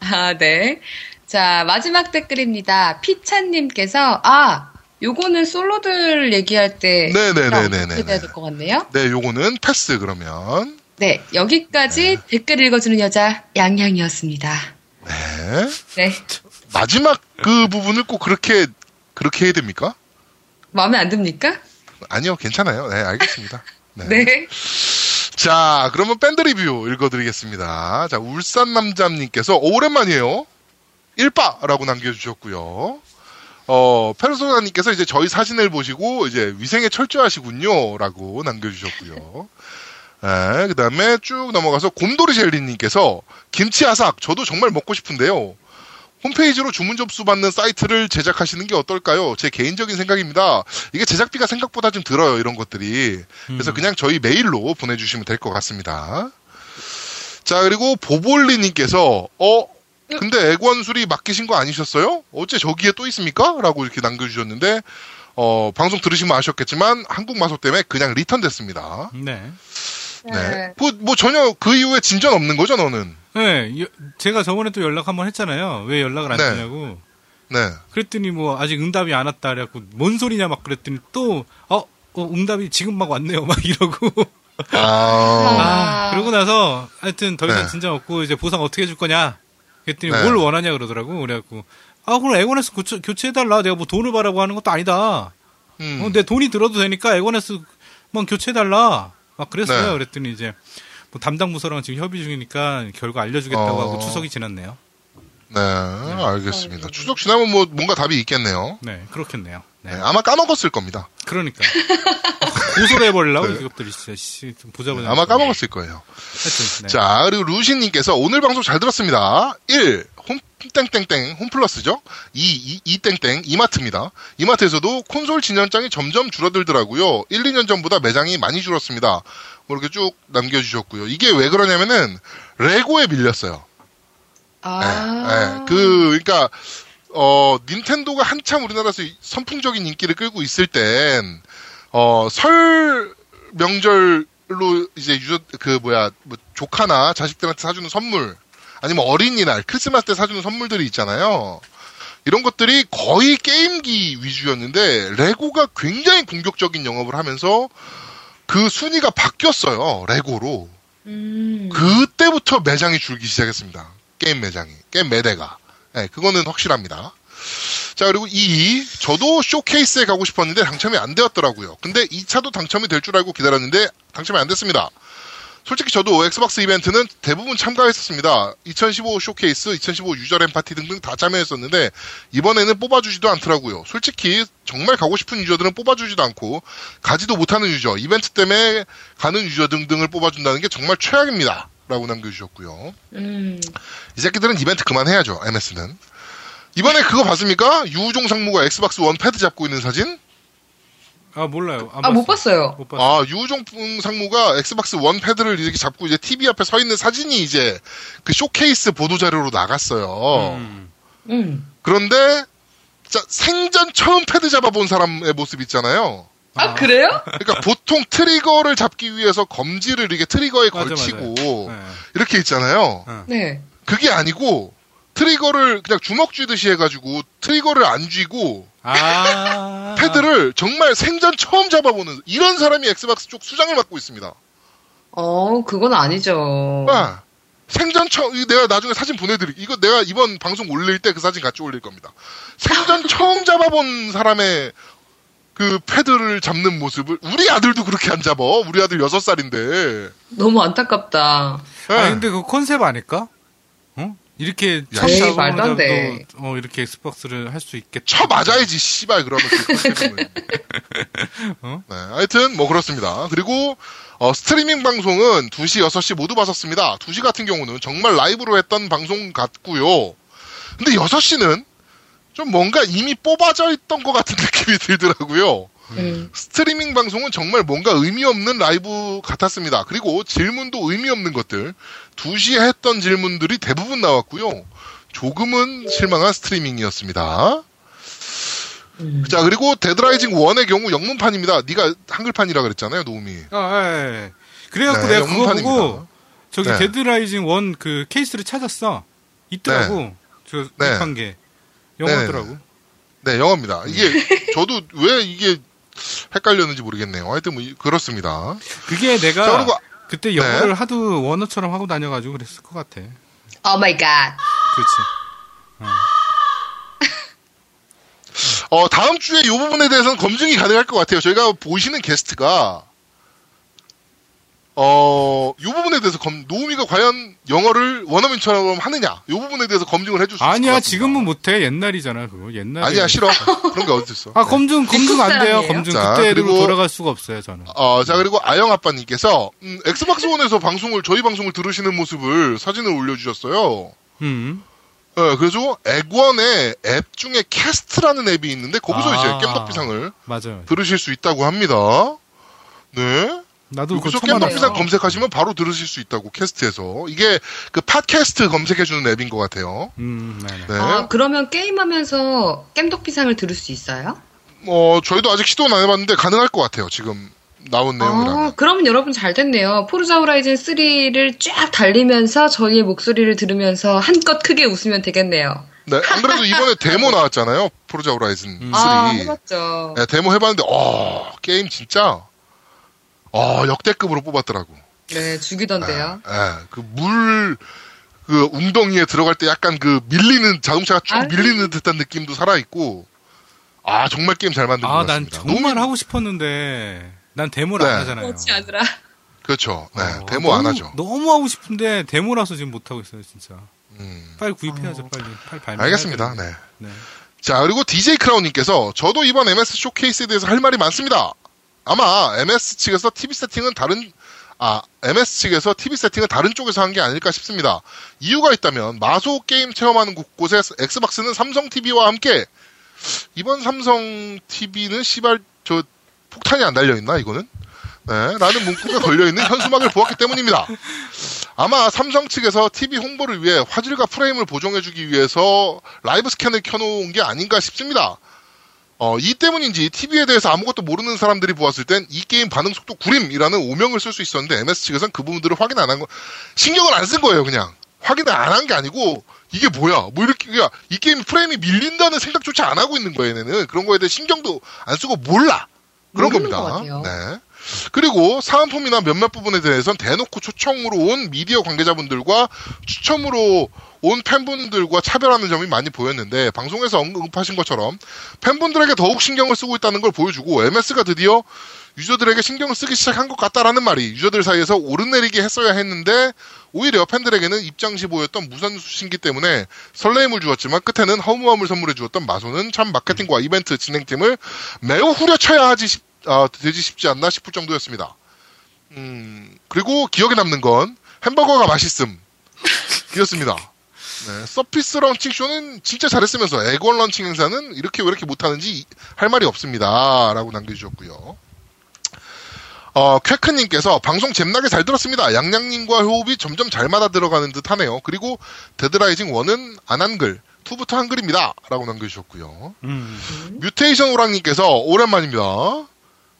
아, 네. 자, 마지막 댓글입니다. 피찬님께서, 아, 요거는 솔로들 얘기할 때. 네네네네네. 해야 될 것 같네요. 네, 요거는 패스 그러면. 네, 여기까지 댓글 읽어주는 여자, 양양이었습니다. 네. 네. 마지막 그 부분을 꼭 그렇게 그렇게 해야 됩니까? 마음에 안 듭니까? 아니요, 괜찮아요. 네, 알겠습니다. 네. 네. 자, 그러면 밴드 리뷰 읽어드리겠습니다. 자, 울산 남자님께서 오, 오랜만이에요. 일빠라고 남겨주셨고요. 어, 페르소나님께서 이제 저희 사진을 보시고 이제 위생에 철저하시군요라고 남겨주셨고요. 네, 그 다음에 쭉 넘어가서 곰돌이 젤리님께서 김치 아삭 저도 정말 먹고 싶은데요. 홈페이지로 주문 접수 받는 사이트를 제작하시는 게 어떨까요? 제 개인적인 생각입니다. 이게 제작비가 생각보다 좀 들어요, 이런 것들이. 그래서 음. 그냥 저희 메일로 보내주시면 될 것 같습니다. 자, 그리고 보볼리님께서, 어, 근데 액원술이 맡기신 거 아니셨어요? 어째 저기에 또 있습니까? 라고 이렇게 남겨주셨는데, 어, 방송 들으시면 아셨겠지만, 한국 마소 때문에 그냥 리턴 됐습니다. 네. 네. 뭐, 뭐 전혀 그 이후에 진전 없는 거죠, 너는? 네. 여- 제가 저번에 또 연락 한번 했잖아요. 왜 연락을 안 네. 주냐고. 네. 그랬더니 뭐 아직 응답이 안 왔다 그래갖고 뭔 소리냐 막 그랬더니 또 어, 어, 응답이 지금 막 왔네요 [LAUGHS] 막 이러고 아, 아 그러고 나서 하여튼 더 이상 네. 진짜 없고 이제 보상 어떻게 해줄 거냐 그랬더니 네. 뭘 원하냐 그러더라고 그래갖고 아 그럼 에고네스 고쳐, 교체해달라 내가 뭐 돈을 바라고 하는 것도 아니다 음. 어, 내 돈이 들어도 되니까 에고네스만 교체해달라 막 그랬어요 네. 그랬더니 이제 뭐 담당 부서랑 지금 협의 중이니까 결과 알려주겠다고 어. 하고 추석이 지났네요 네, 알겠습니다. 추석 지나면 뭐 뭔가 답이 있겠네요. 네 그렇겠네요 네. 네, 아마 까먹었을 겁니다. 그러니까 [LAUGHS] 고소를 해버리려고 네. 이것들이 진짜 씨, 좀 보자 보자. 아마 까먹었을 거예요. 하여튼 네. 자, 그리고 루시님께서 오늘 방송 잘 들었습니다. 1. 홈, 땡땡땡, 홈플러스죠? 2, 2, 2땡땡, 이마트입니다. 이마트에서도 콘솔 진열장이 점점 줄어들더라고요. 1, 2년 전보다 매장이 많이 줄었습니다. 뭐 이렇게 쭉 남겨주셨고요. 이게 왜 그러냐면은, 레고에 밀렸어요. 아. 네, 네. 그, 그러니까, 어, 닌텐도가 한참 우리나라에서 선풍적인 인기를 끌고 있을 땐, 어, 설 명절로 이제 user, 그 뭐야, 뭐 조카나 자식들한테 사주는 선물, 아니면 어린이날, 크리스마스 때 사주는 선물들이 있잖아요. 이런 것들이 거의 게임기 위주였는데, 레고가 굉장히 공격적인 영업을 하면서 그 순위가 바뀌었어요, 레고로. 음. 그때부터 매장이 줄기 시작했습니다. 게임 매장이. 게임 매대가. 네, 그거는 확실합니다. 자, 그리고 2. 저도 쇼케이스에 가고 싶었는데 당첨이 안 되었더라고요. 근데 2차도 당첨이 될 줄 알고 기다렸는데 당첨이 안 됐습니다. 솔직히 저도 엑스박스 이벤트는 대부분 참가했었습니다. 2015 쇼케이스, 2015 user램 파티 등등 다 참여했었는데 이번에는 뽑아주지도 않더라고요. 솔직히 정말 가고 싶은 user들은 뽑아주지도 않고 가지도 못하는 user, 이벤트 때문에 가는 user 등등을 뽑아준다는 게 정말 최악입니다. 라고 남겨주셨고요. 음. 이 새끼들은 이벤트 그만해야죠. MS는. 이번에 그거 봤습니까? 유우종 상무가 엑스박스 원 패드 잡고 있는 사진? 아 몰라요. 안 아, 못 봤어요. 못 봤어. 아, 유우종 상무가 엑스박스 원 패드를 이렇게 잡고 이제 TV 앞에 서 있는 사진이 이제 그 쇼케이스 보도 자료로 나갔어요. 음. 음. 그런데 진짜 생전 처음 패드 잡아본 사람의 모습 있잖아요. 아, 그래요? 그러니까 보통 trigger를 잡기 위해서 검지를 이렇게 trigger에 맞아, 걸치고 네. 이렇게 있잖아요. 네. 그게 아니고 trigger를 그냥 주먹 쥐듯이 해가지고 trigger를 안 쥐고 아. [LAUGHS] 패드를 정말 생전 처음 잡아보는 이런 사람이 엑스박스 쪽 수장을 맡고 있습니다. 어, 그건 아니죠. 아, 생전 처음 내가 나중에 사진 보내드릴 이거 내가 이번 방송 올릴 때 그 사진 같이 올릴 겁니다. 생전 [LAUGHS] 처음 잡아본 사람의 그 패드를 잡는 모습을 우리 아들도 그렇게 안 잡아. 우리 아들 6살인데. 너무 안타깝다. 아 근데 그 컨셉 아닐까? 어? 이렇게 야, 에이, 말도 안 돼. 어 이렇게 엑스박스를 할 수 있겠다. 쳐 맞아야지 씨발 그러면 그. [LAUGHS] 어? 네, 하여튼 뭐 그렇습니다. 그리고 어, 스트리밍 방송은 2시, 6시 모두 봤었습니다. 2시 같은 경우는 정말 라이브로 했던 방송 같고요. 근데 6시는 좀 뭔가 이미 뽑아져 있던 것 같은 느낌이 들더라고요. 음. 스트리밍 방송은 정말 뭔가 의미 없는 라이브 같았습니다. 그리고 질문도 의미 없는 것들. 2시에 했던 질문들이 대부분 나왔고요. 조금은 실망한 스트리밍이었습니다. 음. 자, 그리고 데드라이징 1의 경우 영문판입니다. 네가 한글판이라 그랬잖아요, 놈이. 아, 예, 예. 그래갖고 네, 내가 그거 영문판입니다. 보고 저기 네. 데드라이징 원 그 케이스를 찾았어. 있더라고. 저 네. 게 영어더라고. 네, 영어입니다. 이게 저도 왜 이게 헷갈렸는지 모르겠네요. 하여튼 뭐 이- 그렇습니다. 그게 내가 자, 그리고 그때 영어를 하도 원어처럼 하고 다녀가지고 그랬을 것 같아. Oh my god. 그렇지. 어, 다음 주에 이 부분에 대해서는 검증이 가능할 것 같아요. 저희가 모시는 게스트가 어, 이 부분에 대해서 검, 노미가 과연 영어를 원어민처럼 하느냐, 이 부분에 대해서 검증을 해줄 수 아니야. 지금은 못해 옛날이잖아 그거 옛날에. 아니야 싫어. [LAUGHS] 그런 게 어디 있어. 아 검증 검증 안 돼요. 사람이에요? 검증 자, 그때로 그리고- 돌아갈 수가 없어요 저는. 어, 자, 그리고 아영 아빠님께서, 음, 엑스박스 원에서 방송을, 저희 방송을 들으시는 모습을 사진을 올려주셨어요. 음. 어, 그래서 엑원의 앱 중에 캐스트라는 앱이 있는데, 거기서 아. 이제 겜덕비상을 맞아요. 들으실 수 있다고 합니다. 네. 나도 그거 처음 알았어. 검색하시면 바로 들으실 수 있다고, 캐스트에서. 이게 그 팟캐스트 검색해주는 앱인 것 같아요. 음. 네. 아, 그러면 게임하면서 깸독비상을 들을 수 있어요? 어, 저희도 아직 시도는 안 해봤는데, 가능할 것 같아요, 지금 나온 내용이라면. 아, 그러면 여러분 잘 됐네요. 포르자 호라이즌 3를 쫙 달리면서 저희의 목소리를 들으면서 한껏 크게 웃으면 되겠네요. 네, 안 그래도 이번에 데모 나왔잖아요. 포르자 호라이즌 3. 아, 해봤죠. 네, 데모 해봤는데, 어, 게임 진짜, 어, 역대급으로 뽑았더라고. 네, 죽이던데요. 예, 그 물, 그 웅덩이에 들어갈 때 약간 그 밀리는, 자동차가 쭉 아유. 밀리는 듯한 느낌도 살아있고, 아, 정말 게임 잘 만든 것 아, 난 같습니다. 정말 너무- 하고 싶었는데 난 데모를 네. 안 하잖아요. 그렇지 않으라. 그렇죠. 네, 어, 데모 안 너무- 하죠. 너무 하고 싶은데 데모라서 지금 못 하고 있어요, 진짜. 음, 빨리 구입해야죠, 빨리. 빨리 발매. 알겠습니다. 네. 네. 자, 그리고 DJ 크라운님께서 저도 이번 MS 쇼케이스에 대해서 할 말이 많습니다. 아마 MS 측에서 TV 세팅은 다른, 아, MS 측에서 TV 세팅은 다른 쪽에서 한 게 아닐까 싶습니다. 이유가 있다면 마소 게임 체험하는 곳에 엑스박스는 삼성 TV와 함께 이번 삼성 TV는 시발 저 폭탄이 안 달려 있나 이거는? 네, 라는 문구가 [LAUGHS] 걸려 있는 현수막을 보았기 때문입니다. 아마 삼성 측에서 TV 홍보를 위해 화질과 프레임을 보정해주기 위해서 라이브 스캔을 켜놓은 게 아닌가 싶습니다. 어, 이 때문인지 TV에 대해서 아무것도 모르는 사람들이 보았을 땐 이 게임 반응 속도 구림이라는 오명을 쓸 수 있었는데 MS 측에서는 그 부분들을 확인 안 한 거, 신경을 안 쓴 거예요, 그냥. 확인을 안 한 게 아니고, 이게 뭐야, 뭐 이렇게, 그냥 이 게임 프레임이 밀린다는 생각조차 안 하고 있는 거예요, 얘네는. 그런 거에 대해 신경도 안 쓰고 몰라. 그런 겁니다. 네. 그리고 사은품이나 몇몇 부분에 대해서는 대놓고 초청으로 온 미디어 관계자분들과 추첨으로 온 팬분들과 차별하는 점이 많이 보였는데 방송에서 언급하신 것처럼 팬분들에게 더욱 신경을 쓰고 있다는 걸 보여주고 MS가 드디어 유저들에게 신경을 쓰기 시작한 것 같다라는 말이 유저들 사이에서 오르내리게 했어야 했는데 오히려 팬들에게는 입장시 보였던 무선 수신기 때문에 설레임을 주었지만 끝에는 허무함을 선물해 주었던 마소는 참 마케팅과 이벤트 진행팀을 매우 후려쳐야 하지 싶, 아, 되지 싶지 않나 싶을 정도였습니다. 음, 그리고 기억에 남는 건 햄버거가 맛있음. 이었습니다. 네, 서피스 런칭 쇼는 진짜 잘했으면서 엑원 런칭 행사는 이렇게 왜 이렇게 못하는지 할 말이 없습니다. 라고 남겨주셨고요. 어, 쾌크님께서 방송 잼나게 잘 들었습니다. 양양님과 호흡이 점점 잘 맞아 들어가는 듯 하네요. 그리고 데드라이징 1은 안 한글, 2부터 한글입니다. 라고 남겨주셨고요. 음. 뮤테이션 오랑님께서 오랜만입니다.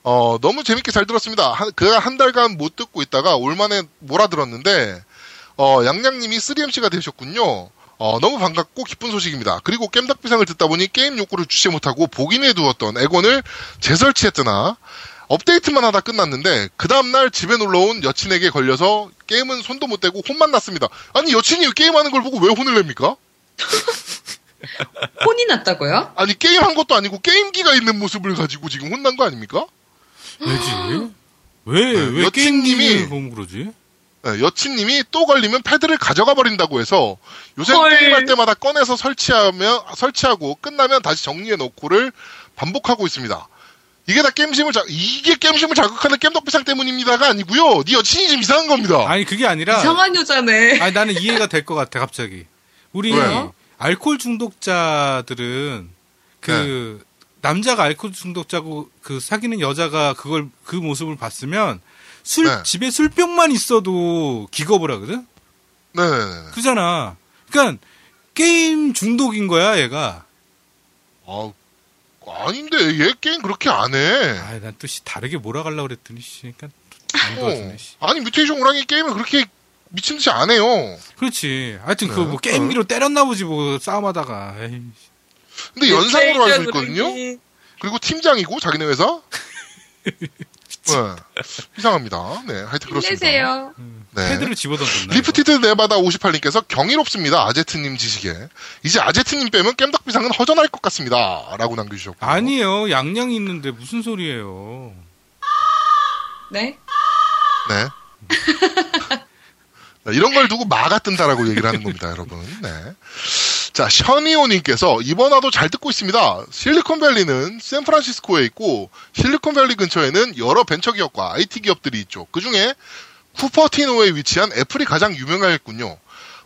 어, 너무 재밌게 잘 들었습니다. 한, 근 한 달간 못 듣고 있다가 올만에 몰아들었는데, 어, 양양님이 3MC가 되셨군요. 어, 너무 반갑고 기쁜 소식입니다. 그리고 겜덕비상을 듣다 보니 게임 욕구를 주체 못하고 복인해 두었던 액원을 재설치했더나, 업데이트만 하다 끝났는데, 그 다음날 집에 놀러온 여친에게 걸려서 게임은 손도 못 대고 혼만 났습니다. 아니, 여친이 게임하는 걸 보고 왜 혼을 냅니까? [LAUGHS] 혼이 났다고요? 아니, 게임한 것도 아니고 게임기가 있는 모습을 가지고 지금 혼난 거 아닙니까? 왜지? [GASPS] 왜, 네, 왜 여친님이- 게임님이 보면 그러지? 네, 여친님이 또 걸리면 패드를 가져가 버린다고 해서 요새 헐. 게임할 때마다 꺼내서 설치하며 설치하고 끝나면 다시 정리해 놓고를 반복하고 있습니다. 이게 다 게임심을 자, 이게 게임심을 자극하는 겜덕비상 때문입니다가 아니고요. 네 여친이 좀 이상한 겁니다. 아니, 그게 아니라. 이상한 여자네. 아니, 나는 이해가 될 것 같아, 갑자기. 우리 왜요? 알코올 중독자들은 그 네. 남자가 알코올 중독자고 그 사귀는 여자가 그걸 그 모습을 봤으면 술 네. 집에 술병만 있어도 기겁을 하거든. 네네네. 그잖아. 그러니까 게임 중독인 거야, 얘가. 아, 아닌데 얘 게임 그렇게 안 해. 아, 난또 다르게 몰아가려고 그랬더니 씨. 그러니까 안 도와주네. 어. 씨. 아니 뮤테이션 오랑이 게임을 그렇게 미친 듯이 안 해요. 그렇지. 하여튼 네. 그뭐 게임기로 때렸나 보지 뭐 싸움하다가. 에이. 근데 연상으로 알고 있거든요. 그리고 팀장이고 자기네 회사. [LAUGHS] 네. 이상합니다. 네, 하여튼 그렇습니다. 힘내세요. 네. 패드를 집어던졌나? 리프티드 네바다 58님께서 경이롭습니다. 아제트님 지식에. 이제 아제트님 빼면 겜덕비상은 허전할 것 같습니다. 라고 남겨주셨고. 아니에요. 양양이 있는데 무슨 소리예요. 네. 네. [LAUGHS] 네, 이런 걸 두고 마가 뜬다라고 얘기를 하는 겁니다, 여러분. 네. 자, 셔니오님께서 이번 화도 잘 듣고 있습니다. 실리콘밸리는 샌프란시스코에 있고 실리콘밸리 근처에는 여러 벤처기업과 IT 기업들이 있죠. 그 중에 쿠퍼티노에 위치한 애플이 가장 유명하겠군요.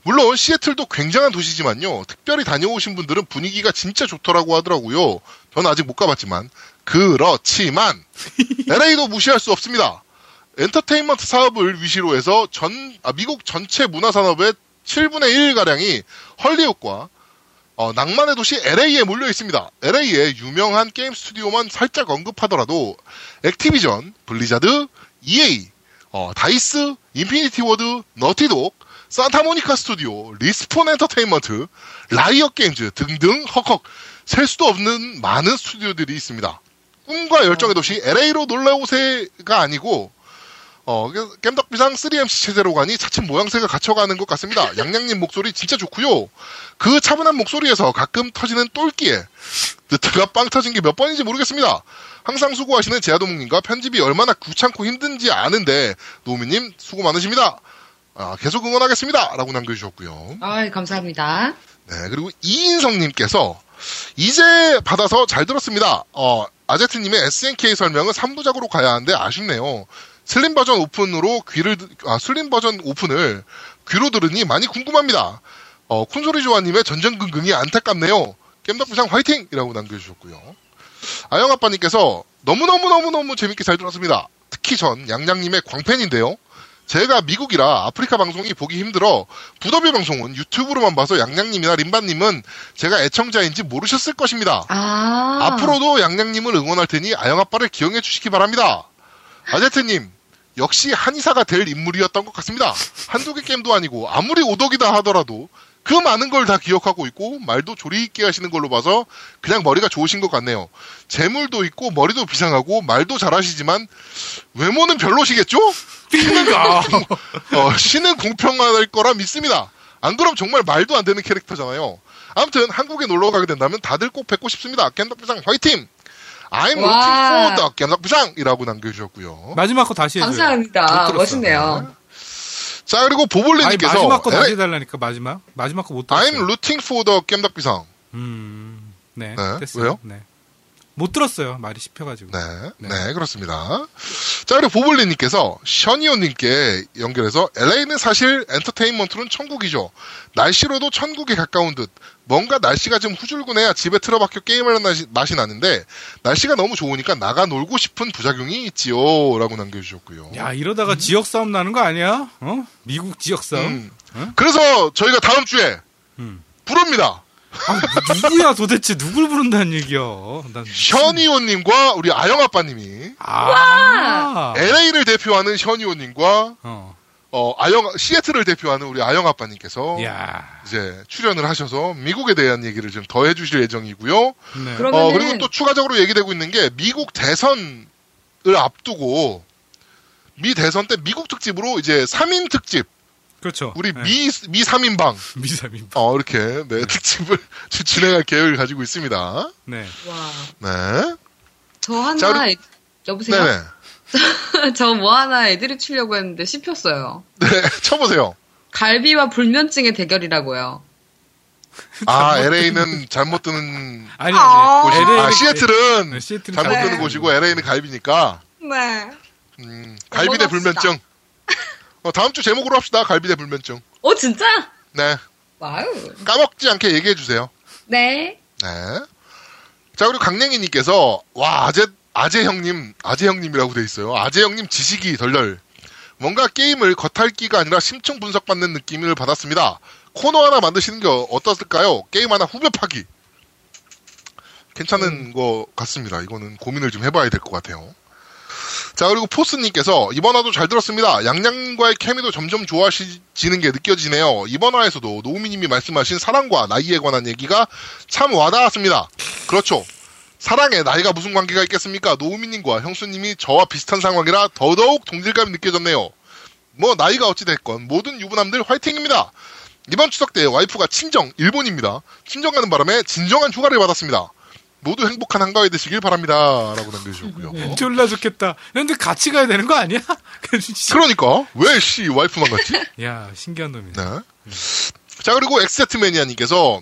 물론 시애틀도 굉장한 도시지만요. 특별히 다녀오신 분들은 분위기가 진짜 좋더라고 하더라고요. 저는 아직 못 가봤지만 그렇지만 [LAUGHS] LA도 무시할 수 없습니다. 엔터테인먼트 사업을 위시로 해서 전 아, 미국 전체 문화 산업의 7분의 1 가량이 헐리우드와 어, 낭만의 도시 LA에 몰려 있습니다. LA의 유명한 게임 스튜디오만 살짝 언급하더라도 액티비전, 블리자드, EA, 어, 다이스, 인피니티 워드, 너티독, 산타모니카 스튜디오, 리스폰 엔터테인먼트, 라이엇 게임즈 등등 헉헉 셀 수도 없는 많은 스튜디오들이 있습니다. 꿈과 열정의 도시 LA로 놀러오세가 아니고 어, 겜덕비상 3MC 체제로 가니 차츰 모양새가 갖춰가는 것 같습니다. [LAUGHS] 양양님 목소리 진짜 좋고요. 그 차분한 목소리에서 가끔 터지는 똘끼에 느트가 빵 터진 게 몇 번인지 모르겠습니다. 항상 수고하시는 제아도목님과 편집이 얼마나 귀찮고 힘든지 아는데 노미님 수고 많으십니다. 아, 계속 응원하겠습니다. 라고 남겨주셨고요. 아, 감사합니다. 네, 그리고 이인성님께서 이제 받아서 잘 들었습니다. 어, 아제트님의 SNK 설명은 3부작으로 가야 하는데 아쉽네요. 슬림 버전 오픈으로 귀를, 듣- 아, 슬림 버전 오픈을 귀로 들으니 많이 궁금합니다. 어, 콘솔이 조아님의 전전긍긍이 안타깝네요. 겜덕비상 화이팅! 이라고 남겨주셨고요. 아영 아빠님께서 너무 너무 너무 너무 재밌게 잘 들었습니다. 특히 전 양양님의 광팬인데요. 제가 미국이라 아프리카 방송이 보기 힘들어 부더비 방송은 유튜브로만 봐서 양양님이나 림바님은 제가 애청자인지 모르셨을 것입니다. 아. 앞으로도 양양님을 응원할 테니 아영 아빠를 기억해 주시기 바랍니다. 아제트님, 역시 한의사가 될 인물이었던 것 같습니다. 한두 개 게임도 아니고 아무리 오덕이다 하더라도 그 많은 걸 다 기억하고 있고 말도 조리 있게 하시는 걸로 봐서 그냥 머리가 좋으신 것 같네요. 재물도 있고 머리도 비상하고 말도 잘하시지만 외모는 별로시겠죠? 그러니까. 어, 신은 공평할 거라 믿습니다. 안 그럼 정말 말도 안 되는 캐릭터잖아요. 아무튼 한국에 놀러 가게 된다면 다들 꼭 뵙고 싶습니다. 캔덕비상 화이팅! I'm 와. looking for the 겜덕비상이라고 남겨주셨고요. 마지막 거 다시 해줘요. 감사합니다. 못 들었어요. 멋있네요. 자 그리고 아니 보블리님께서 마지막 거 다시 해달라니까 마지막 마지막 거 못 들었어요. I'm looking for the 겜덕비상. 음, 네, 네, 됐어요. 왜요? 네. 못 들었어요. 말이 씹혀가지고. 네, 네. 네, 그렇습니다. 자, 그리고 보블리님께서 션이오님께 연결해서 LA는 사실 엔터테인먼트는 천국이죠. 날씨로도 천국에 가까운 듯 뭔가 날씨가 좀 후줄근해야 집에 틀어박혀 게임을 하는 날씨- 맛이 나는데 날씨가 너무 좋으니까 나가 놀고 싶은 부작용이 있지요. 라고 남겨주셨고요. 야 이러다가 지역 싸움 나는 거 아니야? 어? 미국 지역 싸움? 음. 어? 그래서 저희가 다음 주에 음. 부릅니다. 아, 누구야 도대체 누굴 부른다는 얘기야? 난 션이오님과 우리 아영 아빠님이 아, LA를 대표하는 션이오님과 어, 어, 아영 시애틀을 대표하는 우리 아영 아빠님께서 야, 이제 출연을 하셔서 미국에 대한 얘기를 좀 더 해주실 예정이고요. 네. 어, 그리고 또 추가적으로 얘기되고 있는 게 미국 대선을 앞두고 미 대선 때 미국 특집으로 이제 3인 특집 그렇죠. 우리 네. 미, 미 3인방 미사민. 어, 이렇게 네, 특집을 [LAUGHS] 지- 진행할 계획을 가지고 있습니다. 네. 와. 네. 저 하나, 자, 우리- 애- 여보세요? 네네. [LAUGHS] 저 뭐 하나 애들이 치려고 했는데 씹혔어요. 네, [LAUGHS] 쳐보세요. 갈비와 불면증의 대결이라고요. 아, LA는 잘못 뜨는 아니 아. 아니. 곳이, LA 아, 시애틀은 네, 시애틀은 잘못 네. 뜨는 곳이고 LA는 갈비니까, 네. 음, 갈비 대. 불면증. 어, 다음 주 제목으로 합시다. 갈비 대 불면증. 어, 진짜? 네. 와우. 까먹지 않게 얘기해 주세요. 네. 네. 자, 그리고 강냉이님께서, 와, 아재, 아재 형님, 아재 형님이라고 돼 있어요. 아재 형님 지식이 덜덜. 뭔가 게임을 겉핥기가 아니라 심층 분석받는 느낌을 받았습니다. 코너 하나 만드시는 게 어떻을까요? 게임 하나 후벼 파기. 괜찮은 거 같습니다. 이거는 고민을 좀 해봐야 될 것 같아요. 자, 그리고 포스님께서 이번 화도 잘 들었습니다. 양양과의 케미도 점점 좋아지는 게 느껴지네요. 이번 화에서도 노우미님이 말씀하신 사랑과 나이에 관한 얘기가 참 와닿았습니다. 그렇죠. 사랑에 나이가 무슨 관계가 있겠습니까? 노우미님과 형수님이 저와 비슷한 상황이라 더더욱 동질감이 느껴졌네요. 뭐 나이가 어찌됐건 모든 유부남들 화이팅입니다. 이번 추석 때 와이프가 친정 일본입니다. 친정 가는 바람에 진정한 휴가를 받았습니다. 모두 행복한 한가위 되시길 바랍니다. 라고 남겨주셨고요. 졸라 좋겠다. 근데 같이 가야 되는 거 아니야? [LAUGHS] 그러니까 왜 씨 와이프만 갔지? [LAUGHS] 야 신기한 놈이네. 네. 자 그리고 엑세트 매니아님께서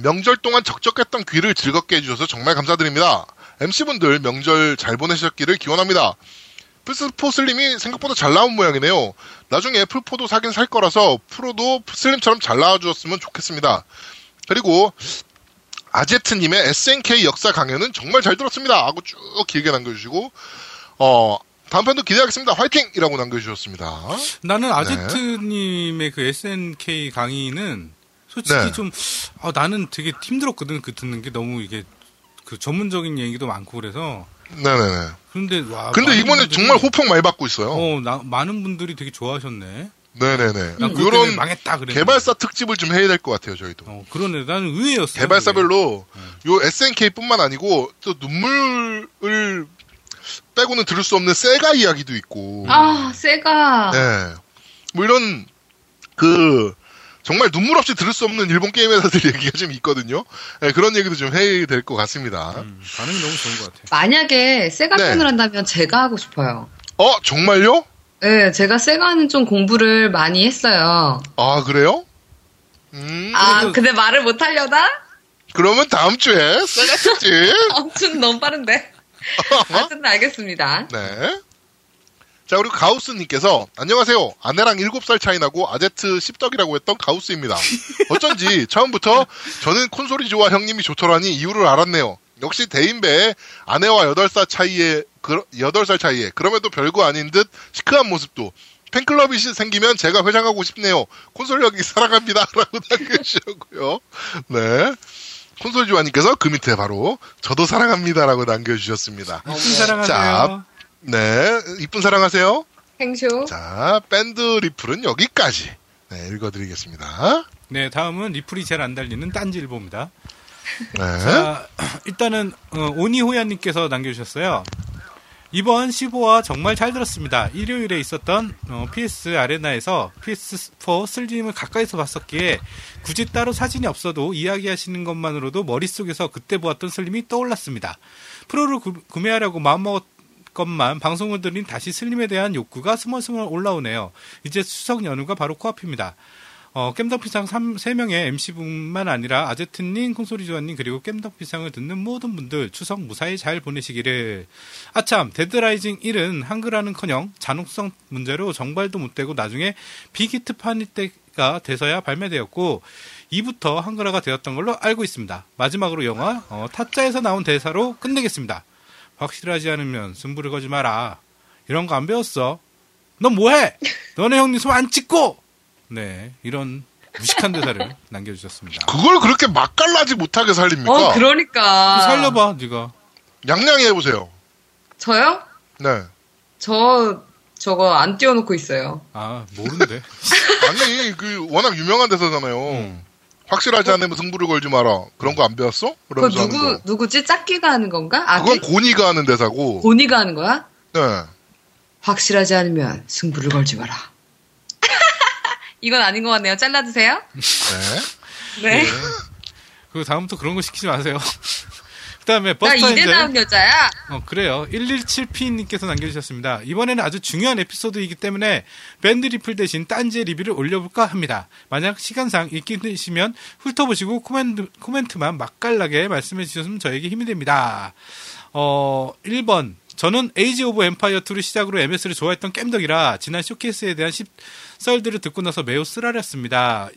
명절 동안 적적했던 귀를 즐겁게 해주셔서 정말 감사드립니다. MC분들 명절 잘 보내셨기를 기원합니다. 플스포 슬림이 생각보다 잘 나온 모양이네요. 나중에 풀포도 사긴 살 거라서 프로도 슬림처럼 잘 나와주었으면 좋겠습니다. 그리고 아제트님의 SNK 역사 강연은 정말 잘 들었습니다. 하고 쭉 길게 남겨주시고 어 다음 편도 기대하겠습니다. 화이팅! 이라고 남겨주셨습니다. 나는 네. 아제트님의 그 SNK 강의는 솔직히 네. 좀 아, 나는 되게 힘들었거든 그 듣는 게 너무 이게 그 전문적인 얘기도 많고 그래서 네네네. 그런데 와 근데 이번에 분들이- 정말 호평 많이 받고 있어요. 어, 나, 많은 분들이 되게 좋아하셨네. 네네네. 때문에 이런 망했다 그래. 개발사 특집을 좀 해야 될 것 같아요, 저희도. 어, 그러네. 나는 의외였어. 개발사별로 네. 요 SNK뿐만 아니고 또 눈물을 빼고는 들을 수 없는 세가 이야기도 있고. 아, 세가. 네. 뭐 이런 그 정말 눈물 없이 들을 수 없는 일본 게임 회사들 [LAUGHS] 얘기가 좀 있거든요. 네, 그런 얘기도 좀 해야 될 것 같습니다. 음, 반응이 너무 좋은 것 같아. 만약에 세가 네. 편을 한다면 제가 하고 싶어요. 어, 정말요? 네, 제가 세가는 좀 공부를 많이 했어요. 아, 그래요? 음, 아, 그래도- 근데 말을 못 하려다? 그러면 다음 주에 세가 특집. 아무튼 너무 빠른데. [LAUGHS] 아무튼 알겠습니다. 네. 자, 그리고 가우스님께서, 안녕하세요. 아내랑 7살 차이 나고 아제트 씹덕이라고 했던 가우스입니다. 어쩐지 처음부터 저는 콘솔이 좋아 형님이 좋더라니 이유를 알았네요. 역시 대인배에 아내와 8살 차이에, 그, 8살 차이에, 그럼에도 별거 아닌 듯 시크한 모습도. 팬클럽이 시- 생기면 제가 회장하고 싶네요. 콘솔 여기 사랑합니다. 라고 남겨주셨고요. 네. 콘솔 좋아님께서 그 밑에 바로 저도 사랑합니다 라고 남겨주셨습니다. 이쁜 사랑하세요. 네, 이쁜 사랑하세요. 행쇼. 자, 밴드 리플은 여기까지 네, 읽어드리겠습니다. 네, 다음은 리플이 잘 안 달리는 딴지일보입니다. 네, 자, 일단은 어, 오니호야님께서 남겨주셨어요. 이번 15화 정말 잘 들었습니다. 일요일에 있었던 어, PS 아레나에서 PS4 슬림을 가까이서 봤었기에 굳이 따로 사진이 없어도 이야기하시는 것만으로도 머릿속에서 그때 보았던 슬림이 떠올랐습니다. 프로를 구, 구매하려고 마음먹었건만 방송을 들린 다시 슬림에 대한 욕구가 스멀스멀 올라오네요. 이제 추석 연휴가 바로 코앞입니다. 어, 겜덕비상 3, 3명의 MC분뿐만 아니라 아제트님, 콩소리조아님, 그리고 겜덕비상을 듣는 모든 분들 추석 무사히 잘 보내시기를. 아참, 데드라이징 1은 한글화는 커녕 잔혹성 문제로 정발도 못되고 나중에 빅히트 판일 때가 돼서야 발매되었고, 2부터 한글화가 되었던 걸로 알고 있습니다. 마지막으로 영화, 어, 타짜에서 나온 대사로 끝내겠습니다. 확실하지 않으면 승부를 거지 마라. 이런 거 안 배웠어. 넌 뭐해? 너네 형님 손 안 찍고! 네, 이런 무식한 대사를 [LAUGHS] 남겨주셨습니다. 그걸 그렇게 맛깔나지 못하게 살립니까? 어, 그러니까. 살려봐, 네가. 양양히 해보세요. 저요? 네. 저, 저거 안 띄워놓고 있어요. 아, 모른데. [LAUGHS] 아니, 그, 워낙 유명한 대사잖아요. 음. 확실하지 않으면 승부를 걸지 마라. 그런 거 안 배웠어? 그거 하는 누구, 거. 누구지? 짝귀가 하는 건가? 아, 그건 고니가 하는 대사고. 고니가 하는 거야? 네. 확실하지 않으면 승부를 걸지 마라. 이건 아닌 것 같네요. 잘라주세요. 네. 네. 그 다음부터 그런 거 시키지 마세요. [LAUGHS] 그 다음에 나 버스터 이대. 나온 여자야. 어, 그래요. 117P님께서 남겨주셨습니다. 이번에는 아주 중요한 에피소드이기 때문에 밴드 리플 대신 딴지의 리뷰를 올려볼까 합니다. 만약 시간상 읽기 힘드시면 훑어보시고 코멘트, 코멘트만 맛깔나게 말씀해 주셨으면 저에게 힘이 됩니다. 어, 1번. 저는 에이지 오브 엠파이어 2를 시작으로 MS를 좋아했던 겜덕이라 지난 쇼케이스에 대한 썰들을 듣고 나서 매우 쓰라렸습니다.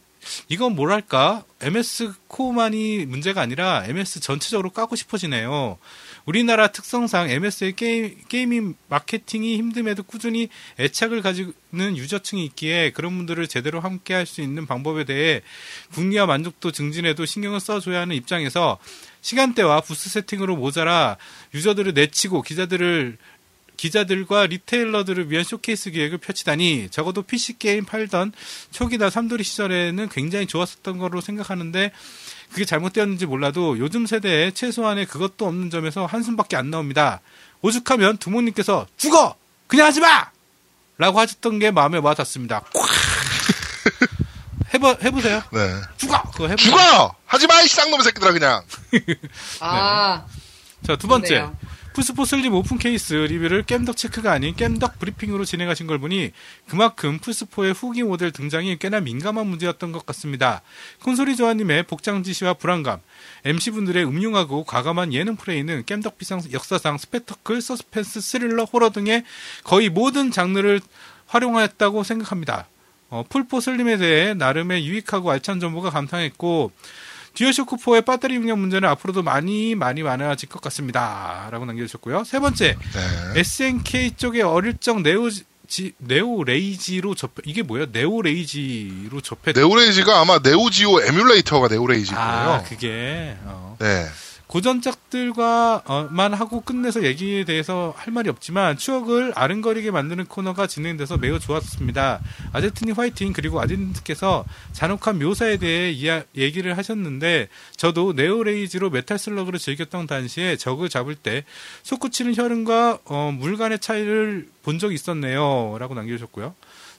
이건 뭐랄까 MS 코만이 문제가 아니라 MS 전체적으로 까고 싶어지네요. 우리나라 특성상 MS의 게임, 게이밍 마케팅이 힘듦에도 꾸준히 애착을 가지는 유저층이 있기에 그런 분들을 제대로 함께 할 수 있는 방법에 대해 궁리와 만족도 증진에도 신경을 써줘야 하는 입장에서 시간대와 부스 세팅으로 모자라 유저들을 내치고 기자들을 기자들과 리테일러들을 위한 쇼케이스 기획을 펼치다니 적어도 PC게임 팔던 초기나 삼돌이 시절에는 굉장히 좋았었던 거로 생각하는데 그게 잘못되었는지 몰라도 요즘 세대에 최소한의 그것도 없는 점에서 한숨밖에 안 나옵니다. 오죽하면 부모님께서 죽어! 그냥 하지 마! 라고 하셨던 게 마음에 와닿습니다. [LAUGHS] 꽉! 해봐, 해보세요. 네. 죽어! 그거 해보세요. 죽어! 하지 마, 이 쌍놈의 새끼들아, 그냥. [LAUGHS] 아, 자, 두 번째. 그러네요. 플스포 슬림 오픈 케이스 리뷰를 겜덕 체크가 아닌 겜덕 브리핑으로 진행하신 걸 보니 그만큼 플스4의 후기 모델 등장이 꽤나 민감한 문제였던 것 같습니다. 콩소리조아님의 복장 지시와 불안감, MC분들의 음흉하고 과감한 예능 플레이는 겜덕 비상 역사상 스펙터클, 서스펜스, 스릴러, 호러 등의 거의 모든 장르를 활용하였다고 생각합니다. 어, 플포 슬림에 대해 나름의 유익하고 알찬 정보가 감탄했고 듀얼쇼크 4의 배터리 용량 문제는 앞으로도 많이 많이 많아질 것 같습니다. 라고 남겨주셨고요. 세 번째, 네. SNK 쪽에 어릴 적 네오 지, 네오 레이지로 접해, 이게 뭐야? 네오 레이지로 접해. 네오 레이지가 아마 네오 지오 에뮬레이터가 네오 레이지일 거예요. 아, 그게, 어. 네. 고전작들과만 하고 끝내서 얘기에 대해서 할 말이 없지만 추억을 아른거리게 만드는 코너가 진행돼서 매우 좋았습니다. 아제트님 화이팅 그리고 아제트님께서 잔혹한 묘사에 대해 이야, 얘기를 하셨는데 저도 네오레이지로 메탈 슬러그를 즐겼던 당시에 적을 잡을 때 솟구치는 혈흔과 어, 물간의 차이를 본 적이 있었네요. 라고 남겨주셨고요.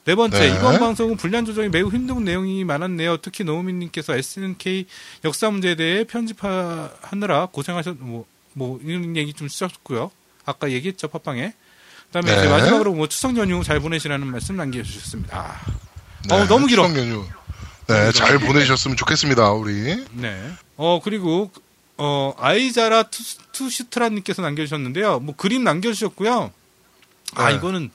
네 번째, 네. 이번 방송은 분량 조정이 매우 힘든 내용이 많았네요. 특히 노우미님께서 SNK 역사 문제에 대해 편집하느라 고생하셨, 뭐, 뭐, 이런 얘기 좀 주셨고요. 아까 얘기했죠, 팟빵에. 그 다음에 네. 마지막으로 뭐 추석 연휴 잘 보내시라는 말씀 남겨주셨습니다. 네. 어, 너무 길어. 추석 연휴. 네, 잘 보내셨으면 좋겠습니다, 우리. 네. 어, 그리고, 어, 아이자라 투, 투슈트라님께서 남겨주셨는데요. 뭐 그림 남겨주셨고요. 아, 네. 이거는.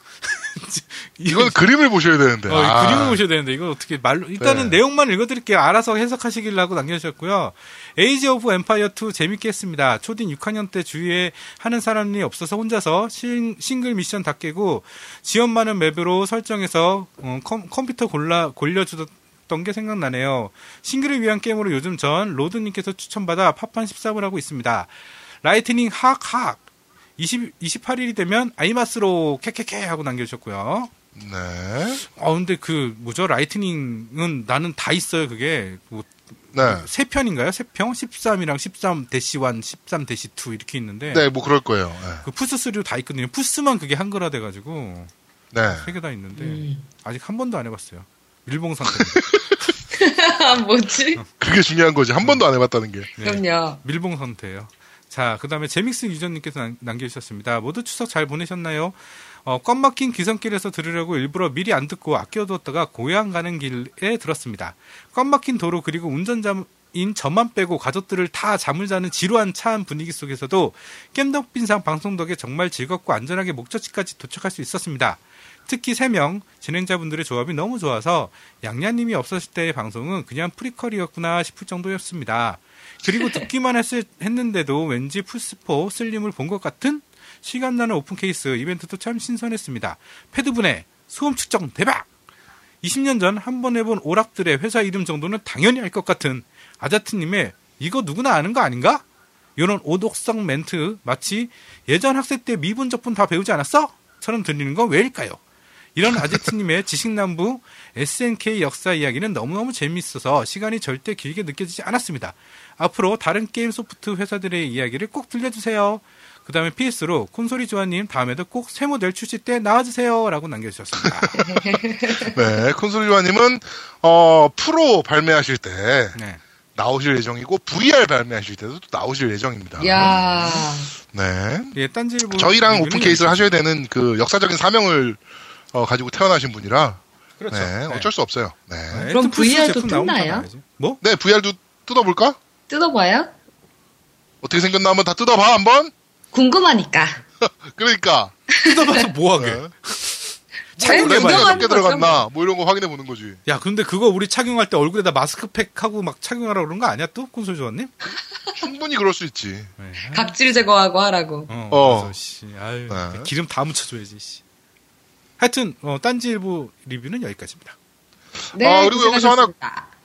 [LAUGHS] 이건 그림을 보셔야 되는데. 어, 아. 그림을 보셔야 되는데 이거 어떻게 말로 일단은 네. 내용만 읽어드릴게요. 알아서 해석하시길라고 남겨주셨고요. Age of Empires 2 재밌게 했습니다. 초딩 6학년 때 주위에 하는 사람이 없어서 혼자서 싱, 싱글 미션 다 깨고 자원 많은 맵으로 설정해서 어, 컴, 컴퓨터 골라 골려주던 게 생각나네요. 싱글을 위한 게임으로 요즘 전 로드님께서 추천받아 파판 13을 하고 있습니다. 라이트닝 학학 20, 28일이 되면 아이마스로 캐캐캐 하고 남겨주셨고요. 네. 아 근데 그 뭐죠 라이트닝은 나는 다 있어요 그게 뭐 네. 세 편인가요? 세 편? 13이랑 13 대시 1, 13 대시 2 이렇게 있는데 네, 뭐 그럴 거예요. 네. 그 플스 3로 다 있거든요. 플스만 그게 한글화 돼가지고 네. 세 개 다 있는데 음. 아직 한 번도 안 해봤어요. 밀봉 상태입니다. [LAUGHS] 뭐지? 그게 중요한 거지. 한 번도 안 해봤다는 게. 네. 그럼요. 밀봉 상태예요. 자, 그 다음에 제믹스 유저님께서 남- 남겨주셨습니다. 모두 추석 잘 보내셨나요? 어, 껌 막힌 귀성길에서 들으려고 일부러 미리 안 듣고 아껴뒀다가 고향 가는 길에 들었습니다. 껌 막힌 도로 그리고 운전자 인 저만 빼고 가족들을 다 잠을 자는 지루한 차한 분위기 속에서도 겜덕비상 방송 덕에 정말 즐겁고 안전하게 목적지까지 도착할 수 있었습니다. 특히 3명 진행자분들의 조합이 너무 좋아서 양냐님이 없었을 때의 방송은 그냥 프리퀄이었구나 싶을 정도였습니다. 그리고 듣기만 했을, 했는데도 왠지 플스포 슬림을 본 것 같은 실감 나는 open case 이벤트도 참 신선했습니다. 패드분의 소음 측정 대박! 20년 전 한 번 해본 오락들의 회사 이름 정도는 당연히 알 것 같은 아자트님의 이거 누구나 아는 거 아닌가? 요런 오독성 멘트 마치 예전 학생 때 미분 적분 다 배우지 않았어? 처럼 들리는 건 왜일까요? 이런 아제트님의 지식남부 SNK 역사 이야기는 너무너무 재미있어서 시간이 절대 길게 느껴지지 않았습니다. 앞으로 다른 게임 소프트 회사들의 이야기를 꼭 들려주세요. 그 다음에 PS로 콘솔이 조아님 다음에도 꼭 새 모델 출시 때 나와주세요. 라고 남겨주셨습니다. [LAUGHS] 네. 콘솔리와님은, 어, 프로 발매하실 때 네. 나오실 예정이고, VR 발매하실 때도 또 나오실 예정입니다. 야 네. 예, 딴지일보 저희랑 open case를 하셔야 되는 그 역사적인 사명을 어, 가지고 태어나신 분이라, 그렇죠. 네. 어쩔 수 없어요. 네. 네, 그럼 하여튼 플스 VR 도 제품 나오면 다 뜯나요? 뭐? 네, VR도 뜯어볼까? 뜯어봐요? 어떻게 생겼나 한번 다 뜯어봐, 한번? 궁금하니까. [LAUGHS] 그러니까. 뜯어봐서 뭐하게? 네. [LAUGHS] 착용해봐야 몇개 거죠, 들어갔나, 뭐 이런 거 확인해 보는 거지. 야, 근데 그거 우리 착용할 때 얼굴에다 마스크팩 하고 막 착용하라 그런 거 아니야 또? 콘솔 조아님? 충분히 그럴 수 있지. 네. 각질 제거하고 하라고. 어, 어. 씨, 아유, 네. 기름 다 묻혀줘야지, 씨. 하여튼, 어, 딴지일보 리뷰는 여기까지입니다. 네, 아, 그리고 여기서 하나-.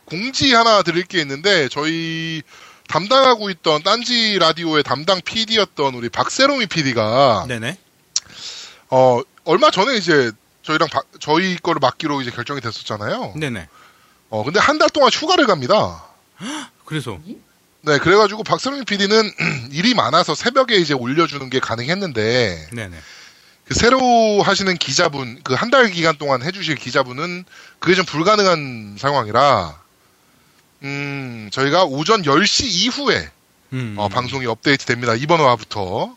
공지 하나 드릴 게 있는데, 저희 담당하고 있던 딴지 라디오의 담당 PD였던 우리 박세롬이 PD가, 네네. 어, 얼마 전에 이제 저희랑 바- 저희 거를 맡기로 이제 결정이 됐었잖아요. 네네. 어, 근데 한 달 동안 휴가를 갑니다. 그래서, 네, 그래가지고 박세롬이 PD는 [CLEARS THROAT] 일이 많아서 새벽에 이제 올려주는 게 가능했는데, 네네. 그 새로 하시는 기자분, 그 한 달 기간 동안 해주실 기자분은 그게 좀 불가능한 상황이라, 음, 저희가 오전 10시 이후에 음. 어, 방송이 업데이트 됩니다. 이번 화부터.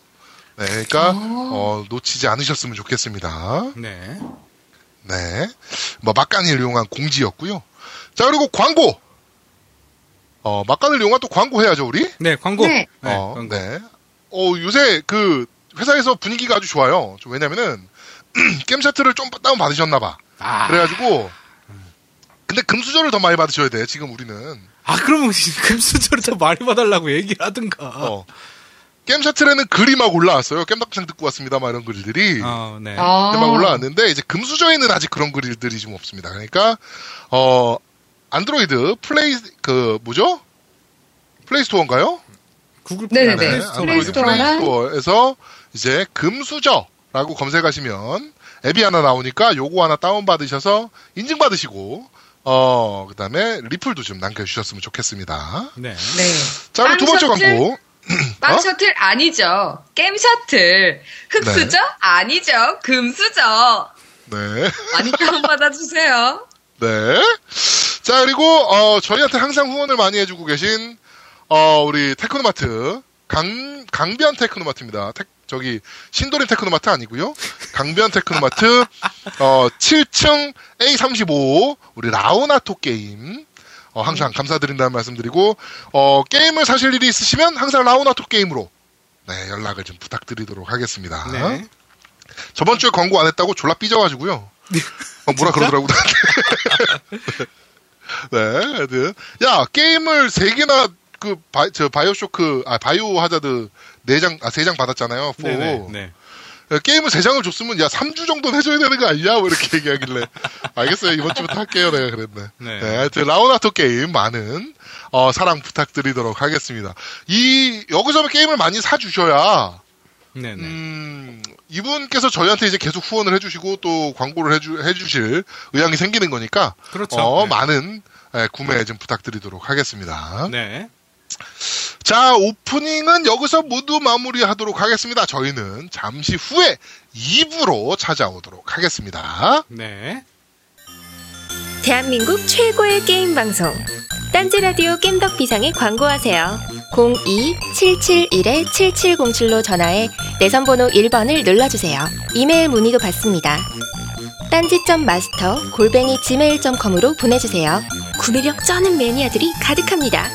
네, 그러니까, 오. 어, 놓치지 않으셨으면 좋겠습니다. 네. 네. 뭐, 막간을 이용한 공지였고요. 자, 그리고 광고! 어, 막간을 이용한 또 광고 해야죠, 우리? 네, 광고. 네. 어, 광고. 네. 어, 요새 그, 회사에서 분위기가 아주 좋아요. 좀 왜냐면은, [CLEARS THROAT] 게임 차트를 좀 다운 받으셨나 봐. 아, 그래가지고, 근데 금수저를 더 많이 받으셔야 돼, 지금 우리는. 아, 그러면 금수저를 더 많이 봐달라고 얘기를 하든가. 어. 게임 차트에는 글이 막 올라왔어요. 겜덕장 듣고 왔습니다. 막 이런 글들이. 어, 네. 아, 막 올라왔는데, 이제 금수저에는 아직 그런 글들이 좀 없습니다. 그러니까, 어, 안드로이드 플레이, 그, 뭐죠? 플레이스토어인가요? 구글. 플레이 네, 스토어 안드로이드 플레이스토어랑 플레이스토어에서 이제 금수저라고 검색하시면 앱이 하나 나오니까 요거 하나 다운받으셔서 인증받으시고, 어, 그 다음에 리플도 좀 남겨주셨으면 좋겠습니다. 네. 네. 자, 그리고 두 번째 셔틀? 광고. [CLEARS THROAT] 빵 어? 셔틀 아니죠. 게임 셔틀. 흑수저? 네. 아니죠. 금수저. 네. 많이 다운받아주세요. [LAUGHS] 네. 자, 그리고, 어, 저희한테 항상 후원을 많이 해주고 계신, 어, 우리 테크노마트, 강, 강변 테크노마트입니다. 테, 저기, 신도림 테크노마트 아니고요 강변 테크노마트, 어, 7층 A35, 우리 라오나토 게임, 어, 항상 감사드린다는 말씀 드리고, 어, 게임을 사실 일이 있으시면 항상 라오나토 게임으로, 네, 연락을 좀 부탁드리도록 하겠습니다. 네. 저번 주에 광고 안 했다고 졸라 삐져가지고요. 어, 뭐라? 그러더라고, 나한테. [LAUGHS] 네, 하여튼. 야, 게임을 세 개나, 그, 바, 저, 바이오쇼크, 아, 바이오 하자드 네 장, 아, 세 장 받았잖아요, 4. 네네. 네. 야, 게임을 세 장을 줬으면, 야, 3주 정도는 해줘야 되는 거 아니야? 뭐 이렇게 얘기하길래. [LAUGHS] 알겠어요. 이번 주부터 할게요. 내가 그랬네. 네. 네, 하여튼, 라오나토 게임 많은, 어, 사랑 부탁드리도록 하겠습니다. 이, 여기서 게임을 많이 사주셔야, 네네. 음, 이분께서 저희한테 이제 계속 후원을 해주시고 또 광고를 해주, 해주실 의향이 생기는 거니까 그렇죠. 어, 네. 많은 예, 구매 좀 부탁드리도록 하겠습니다. 네. 자, 오프닝은 여기서 모두 마무리하도록 하겠습니다. 저희는 잠시 후에 2부로 찾아오도록 하겠습니다. 네. 대한민국 최고의 게임 방송 딴지라디오 겜덕 비상에 광고하세요 02-771-7707로 전화해 내선번호 1번을 눌러주세요 이메일 문의도 받습니다 딴지점 마스터 골뱅이 gmail.com으로 보내주세요 구매력 쩌는 매니아들이 가득합니다